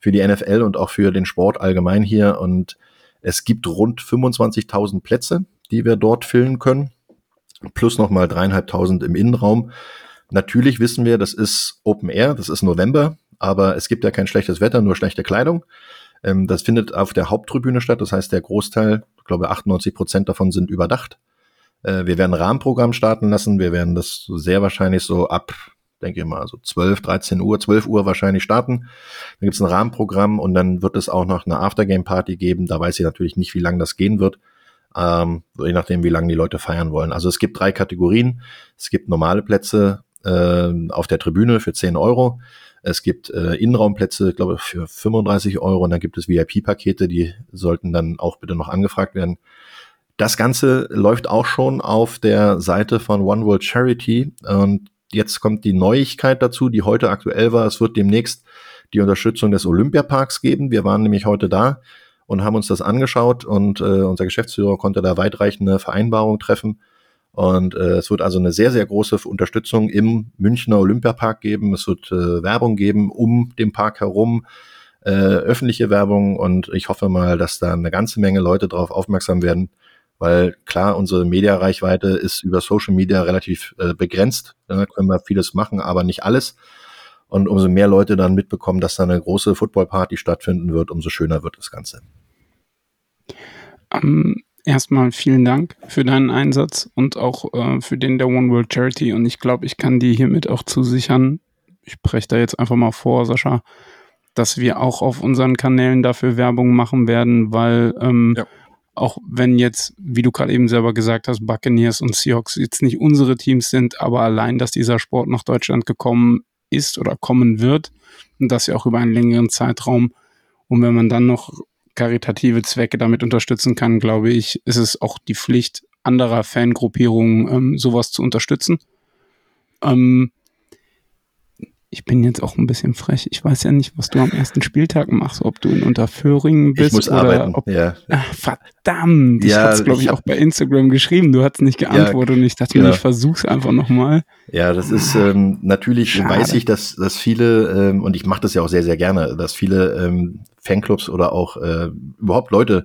für die NFL und auch für den Sport allgemein hier. Und es gibt rund 25.000 Plätze, die wir dort füllen können, plus nochmal dreieinhalbtausend im Innenraum. Natürlich wissen wir, das ist Open Air, das ist November, aber es gibt ja kein schlechtes Wetter, nur schlechte Kleidung. Ähm, das findet auf der Haupttribüne statt, das heißt, der Großteil, ich glaube 98 Prozent davon sind überdacht. Äh, wir werden ein Rahmenprogramm starten lassen, wir werden das sehr wahrscheinlich so ab, denke ich mal, so 12, 13 Uhr, 12 Uhr wahrscheinlich starten. Dann gibt es ein Rahmenprogramm und dann wird es auch noch eine Aftergame-Party geben. Da weiß ich natürlich nicht, wie lange das gehen wird ähm, je nachdem, wie lange die Leute feiern wollen. Also es gibt drei Kategorien. Es gibt normale Plätze äh, auf der Tribüne für 10 Euro. Es gibt äh, Innenraumplätze, glaube ich, für 35 Euro und dann gibt es VIP-Pakete, die sollten dann auch bitte noch angefragt werden. Das Ganze läuft auch schon auf der Seite von One World Charity und jetzt kommt die Neuigkeit dazu, die heute aktuell war. Es wird demnächst die Unterstützung des Olympiaparks geben. Wir waren nämlich heute da und haben uns das angeschaut und äh, unser Geschäftsführer konnte da weitreichende Vereinbarungen treffen. Und äh, es wird also eine sehr, sehr große Unterstützung im Münchner Olympiapark geben. Es wird äh, Werbung geben um den Park herum, äh, öffentliche Werbung und ich hoffe mal, dass da eine ganze Menge Leute darauf aufmerksam werden, weil klar, unsere Mediareichweite ist über Social Media relativ äh, begrenzt. Da können wir vieles machen, aber nicht alles. Und umso mehr Leute dann mitbekommen, dass da eine große Footballparty stattfinden wird, umso schöner wird das Ganze. Um, ähm, erstmal vielen Dank für deinen Einsatz und auch äh, für den der One World Charity. Und ich glaube, ich kann dir hiermit auch zusichern, ich spreche da jetzt einfach mal vor, Sascha, dass wir auch auf unseren Kanälen dafür Werbung machen werden, weil ähm, ja. auch wenn jetzt, wie du gerade eben selber gesagt hast, Buccaneers und Seahawks jetzt nicht unsere Teams sind, aber allein, dass dieser Sport nach Deutschland gekommen ist oder kommen wird und das ja auch über einen längeren Zeitraum. Und wenn man dann noch karitative Zwecke damit unterstützen kann, glaube ich, ist es auch die Pflicht anderer Fangruppierungen, ähm, sowas zu unterstützen. Ähm, ich bin jetzt auch ein bisschen frech. Ich weiß ja nicht, was du am ersten Spieltag machst, ob du in Unterföhringen bist ich muss oder arbeiten, ob. ja. Ach, verdammt, ich Ja, hatte es, glaube ich, ich auch bei Instagram geschrieben. Du hast nicht geantwortet und ich dachte mir, genau. ich versuch's einfach nochmal. Ja, das ist ähm, natürlich, Schade. weiß ich, dass, dass viele, ähm, und ich mache das ja auch sehr, sehr gerne, dass viele ähm, Fanclubs oder auch äh, überhaupt Leute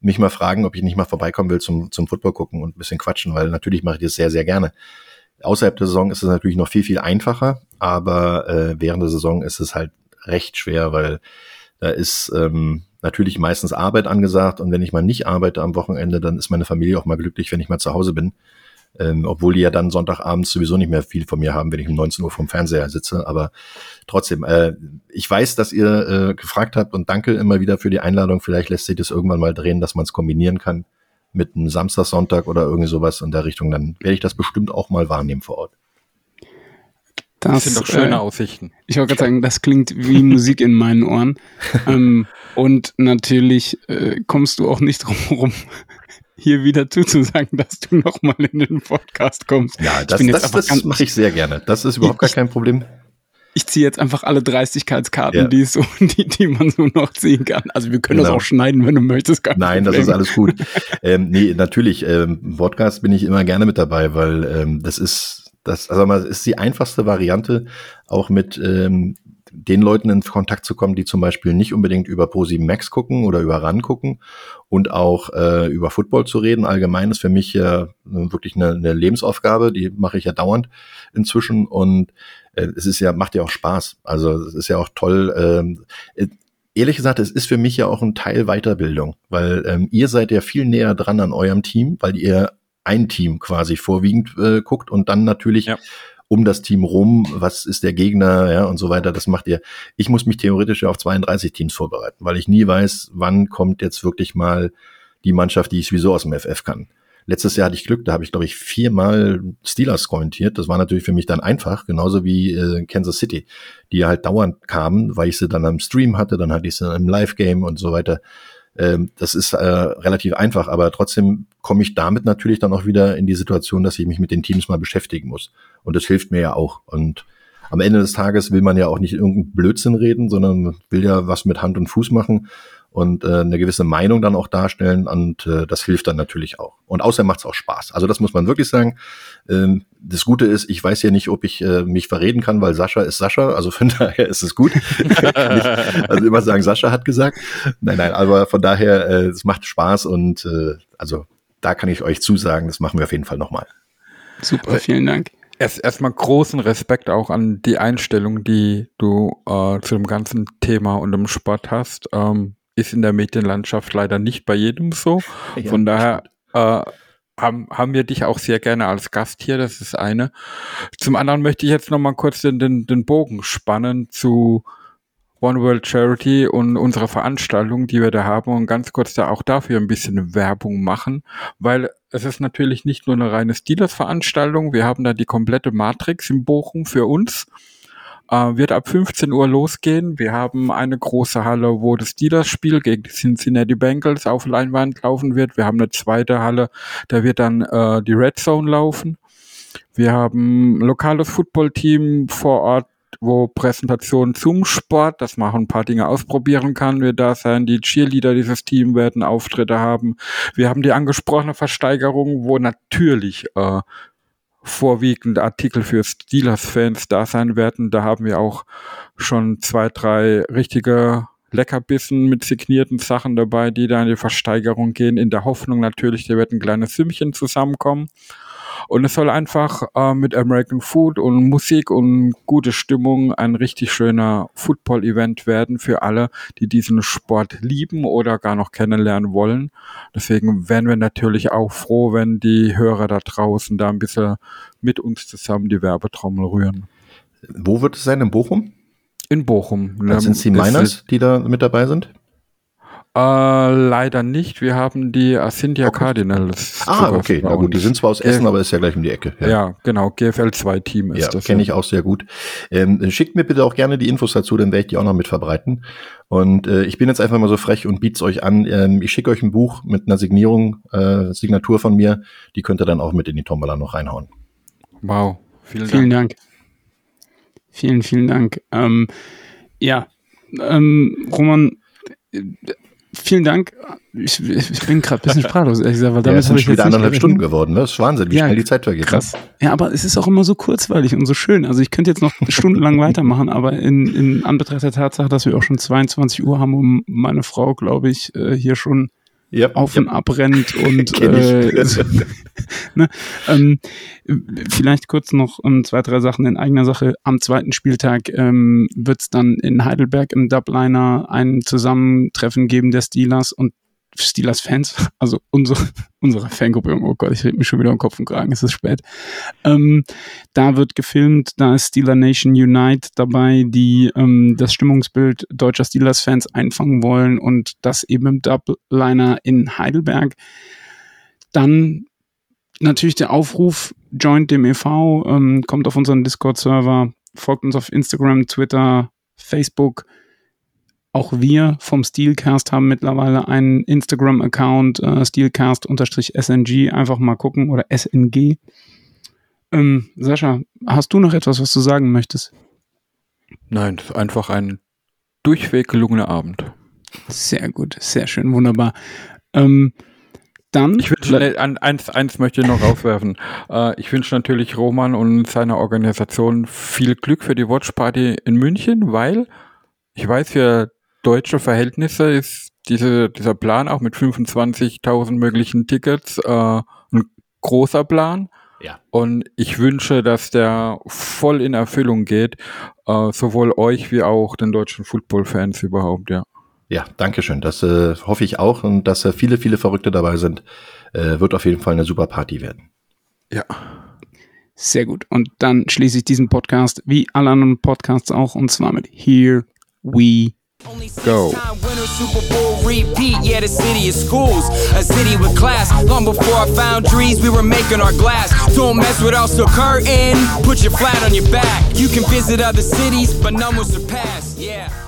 mich mal fragen, ob ich nicht mal vorbeikommen will zum, zum Football gucken und ein bisschen quatschen, weil natürlich mache ich das sehr, sehr gerne. Außerhalb der Saison ist es natürlich noch viel, viel einfacher, aber äh, während der Saison ist es halt recht schwer, weil da ist ähm, natürlich meistens Arbeit angesagt und wenn ich mal nicht arbeite am Wochenende, dann ist meine Familie auch mal glücklich, wenn ich mal zu Hause bin. Ähm, obwohl die ja dann Sonntagabends sowieso nicht mehr viel von mir haben, wenn ich um 19 Uhr vom Fernseher sitze. Aber trotzdem, äh, ich weiß, dass ihr äh, gefragt habt und danke immer wieder für die Einladung. Vielleicht lässt sich das irgendwann mal drehen, dass man es kombinieren kann mit einem Samstag, Sonntag oder irgendwie sowas in der Richtung. Dann werde ich das bestimmt auch mal wahrnehmen vor Ort. Das sind doch schöne äh, Aussichten. Ich wollte gerade sagen, das klingt wie Musik in meinen Ohren. [laughs] ähm, und natürlich äh, kommst du auch nicht drum herum, hier wieder zuzusagen, dass du nochmal in den Podcast kommst. Ja, das, das, das mache ich sehr gerne. Das ist überhaupt gar Ich- kein Problem. Ich ziehe jetzt einfach alle Dreistigkeitskarten, Ja. die, so, [laughs] die, die man so noch ziehen kann. Also wir können das Genau. auch schneiden, wenn du möchtest. Nein, das ist alles gut. [laughs] ähm, nee, natürlich, ähm, Podcast bin ich immer gerne mit dabei, weil ähm, das ist, das, also mal, ist die einfachste Variante, auch mit ähm, den Leuten in Kontakt zu kommen, die zum Beispiel nicht unbedingt über Pro7 Max gucken oder über RAN gucken und auch äh, über Football zu reden. Allgemein ist für mich ja wirklich eine, eine Lebensaufgabe, die mache ich ja dauernd inzwischen und äh, es ist ja, macht ja auch Spaß. Also es ist ja auch toll. Ähm, äh, ehrlich gesagt, es ist für mich ja auch ein Teil Weiterbildung, weil ähm, ihr seid ja viel näher dran an eurem Team, weil ihr ein Team quasi vorwiegend äh, guckt und dann natürlich Ja. um das Team rum, was ist der Gegner, ja, und so weiter, das macht ihr. Ich muss mich theoretisch ja auf 32 Teams vorbereiten, weil ich nie weiß, wann kommt jetzt wirklich mal die Mannschaft, die ich sowieso aus dem FF kann. Letztes Jahr hatte ich Glück, da habe ich, glaube ich, viermal Steelers kommentiert. Das war natürlich für mich dann einfach, genauso wie äh, Kansas City, die halt dauernd kamen, weil ich sie dann am Stream hatte, dann hatte ich sie im Live-Game und so weiter. Ähm, das ist äh, relativ einfach, aber trotzdem komme ich damit natürlich dann auch wieder in die Situation, dass ich mich mit den Teams mal beschäftigen muss. Und das hilft mir ja auch. Und am Ende des Tages will man ja auch nicht irgendeinen Blödsinn reden, sondern will ja was mit Hand und Fuß machen und äh, eine gewisse Meinung dann auch darstellen und äh, das hilft dann natürlich auch. Und außerdem macht es auch Spaß. Also das muss man wirklich sagen. Ähm, das Gute ist, ich weiß ja nicht, ob ich äh, mich verreden kann, weil Sascha ist Sascha, also von [laughs] daher ist es gut. nicht, [laughs] also immer sagen, Sascha hat gesagt. Nein, nein, aber von daher, äh, es macht Spaß und äh, also da kann ich euch zusagen, das machen wir auf jeden Fall nochmal. Super, vielen Dank. Erst erstmal großen Respekt auch an die Einstellung, die du äh, zu dem ganzen Thema und dem Sport hast. Ähm, ist in der Medienlandschaft leider nicht bei jedem so. Ja, Von daher äh, haben, haben wir dich auch sehr gerne als Gast hier, das ist eine. Zum anderen möchte ich jetzt noch mal kurz den, den, den Bogen spannen zu One World Charity und unserer Veranstaltung, die wir da haben und ganz kurz da auch dafür ein bisschen Werbung machen, weil es ist natürlich nicht nur eine reine Steelers-Veranstaltung, wir haben da die komplette Matrix in Bochum für uns. Äh, wird ab 15 Uhr losgehen. Wir haben eine große Halle, wo das Steelers-Spiel gegen die Cincinnati Bengals auf Leinwand laufen wird. Wir haben eine zweite Halle, da wird dann äh, die Red Zone laufen. Wir haben ein lokales Footballteam vor Ort, wo Präsentationen zum Sport, dass man auch ein paar Dinge ausprobieren kann, wird da sein. Die Cheerleader dieses Team werden Auftritte haben. Wir haben die angesprochene Versteigerung, wo natürlich äh, vorwiegend Artikel für Steelers-Fans da sein werden. Da haben wir auch schon zwei, drei richtige Leckerbissen mit signierten Sachen dabei, die da in die Versteigerung gehen, in der Hoffnung natürlich, da wird ein kleines Sümmchen zusammenkommen. Und es soll einfach äh, mit American Food und Musik und gute Stimmung ein richtig schöner Football-Event werden für alle, die diesen Sport lieben oder gar noch kennenlernen wollen. Deswegen wären wir natürlich auch froh, wenn die Hörer da draußen da ein bisschen mit uns zusammen die Werbetrommel rühren. Wo wird es sein? In Bochum? In Bochum. Das sind die Ähm, Miners, die da mit dabei sind? Äh, leider nicht. Wir haben die Asindia okay. Cardinals. Ah, okay. Na gut, die sind zwar aus Essen, aber ist ja gleich um die Ecke. Ja, ja genau. GFL 2 Team ist ja, das. Kenne ich auch sehr gut. Ähm, schickt mir bitte auch gerne die Infos dazu, dann werde ich die auch noch mit verbreiten. Und äh, ich bin jetzt einfach mal so frech und biet's euch an. Ähm, ich schicke euch ein Buch mit einer Signierung, äh, Signatur von mir. Die könnt ihr dann auch mit in die Tombola noch reinhauen. Wow. Vielen, vielen Dank. Dank. Vielen, vielen Dank. Ähm, ja, ähm, Roman, vielen Dank. Ich, ich bin gerade ein bisschen sprachlos, ehrlich gesagt, weil damit ja, es sind schon wieder anderthalb Stunden geworden. Ne? Das ist Wahnsinn, wie ja, schnell die Zeit vergeht. Ne? Krass. Ja, aber es ist auch immer so kurzweilig und so schön. Also ich könnte jetzt noch stundenlang [laughs] weitermachen, aber in, in Anbetracht der Tatsache, dass wir auch schon 22 Uhr haben und meine Frau, glaube ich, äh, hier schon yep, auf yep. und ab rennt [laughs] und äh, [laughs] ne, ähm, vielleicht kurz noch um, ähm, zwei, drei Sachen in eigener Sache. Am zweiten Spieltag ähm, wird es dann in Heidelberg im Dubliner ein Zusammentreffen geben der Steelers und Steelers-Fans, [laughs] also unsere, unsere Fangruppe, oh Gott, ich rede mich schon wieder um Kopf und Kragen, es ist spät. Ähm, da wird gefilmt, da ist Steeler Nation Unite dabei, die ähm, das Stimmungsbild deutscher Steelers-Fans einfangen wollen und das eben im Dubliner in Heidelberg. Dann natürlich der Aufruf, joint dem e.V., ähm, kommt auf unseren Discord-Server, folgt uns auf Instagram, Twitter, Facebook, auch wir vom Steelcast haben mittlerweile einen Instagram-Account, äh, Steelcast-SNG, einfach mal gucken, oder SNG. Ähm, Sascha, hast du noch etwas, was du sagen möchtest? Nein, einfach ein durchweg gelungener Abend. Sehr gut, sehr schön, wunderbar. Ähm, dann. Ich wünsche, eins, eins möchte ich noch aufwerfen. Äh, ich wünsche natürlich Roman und seiner Organisation viel Glück für die Watch Party in München, weil ich weiß, wir deutsche Verhältnisse ist diese, dieser Plan auch mit 25.000 möglichen Tickets äh, ein großer Plan. Ja. Und ich wünsche, dass der voll in Erfüllung geht, äh, sowohl euch wie auch den deutschen Football-Fans überhaupt, ja. Ja, danke schön. Das äh, hoffe ich auch und dass äh, viele, viele Verrückte dabei sind. Äh, wird auf jeden Fall eine super Party werden. Ja. Sehr gut. Und dann schließe ich diesen Podcast wie alle anderen Podcasts auch und zwar mit Here We Go. Super Bowl repeat, yeah, the city of schools, a city with class. Long before I found trees, we were making our glass. Don't mess with us, so curtain, put your flat on your back. You can visit other cities, but none will surpass, yeah.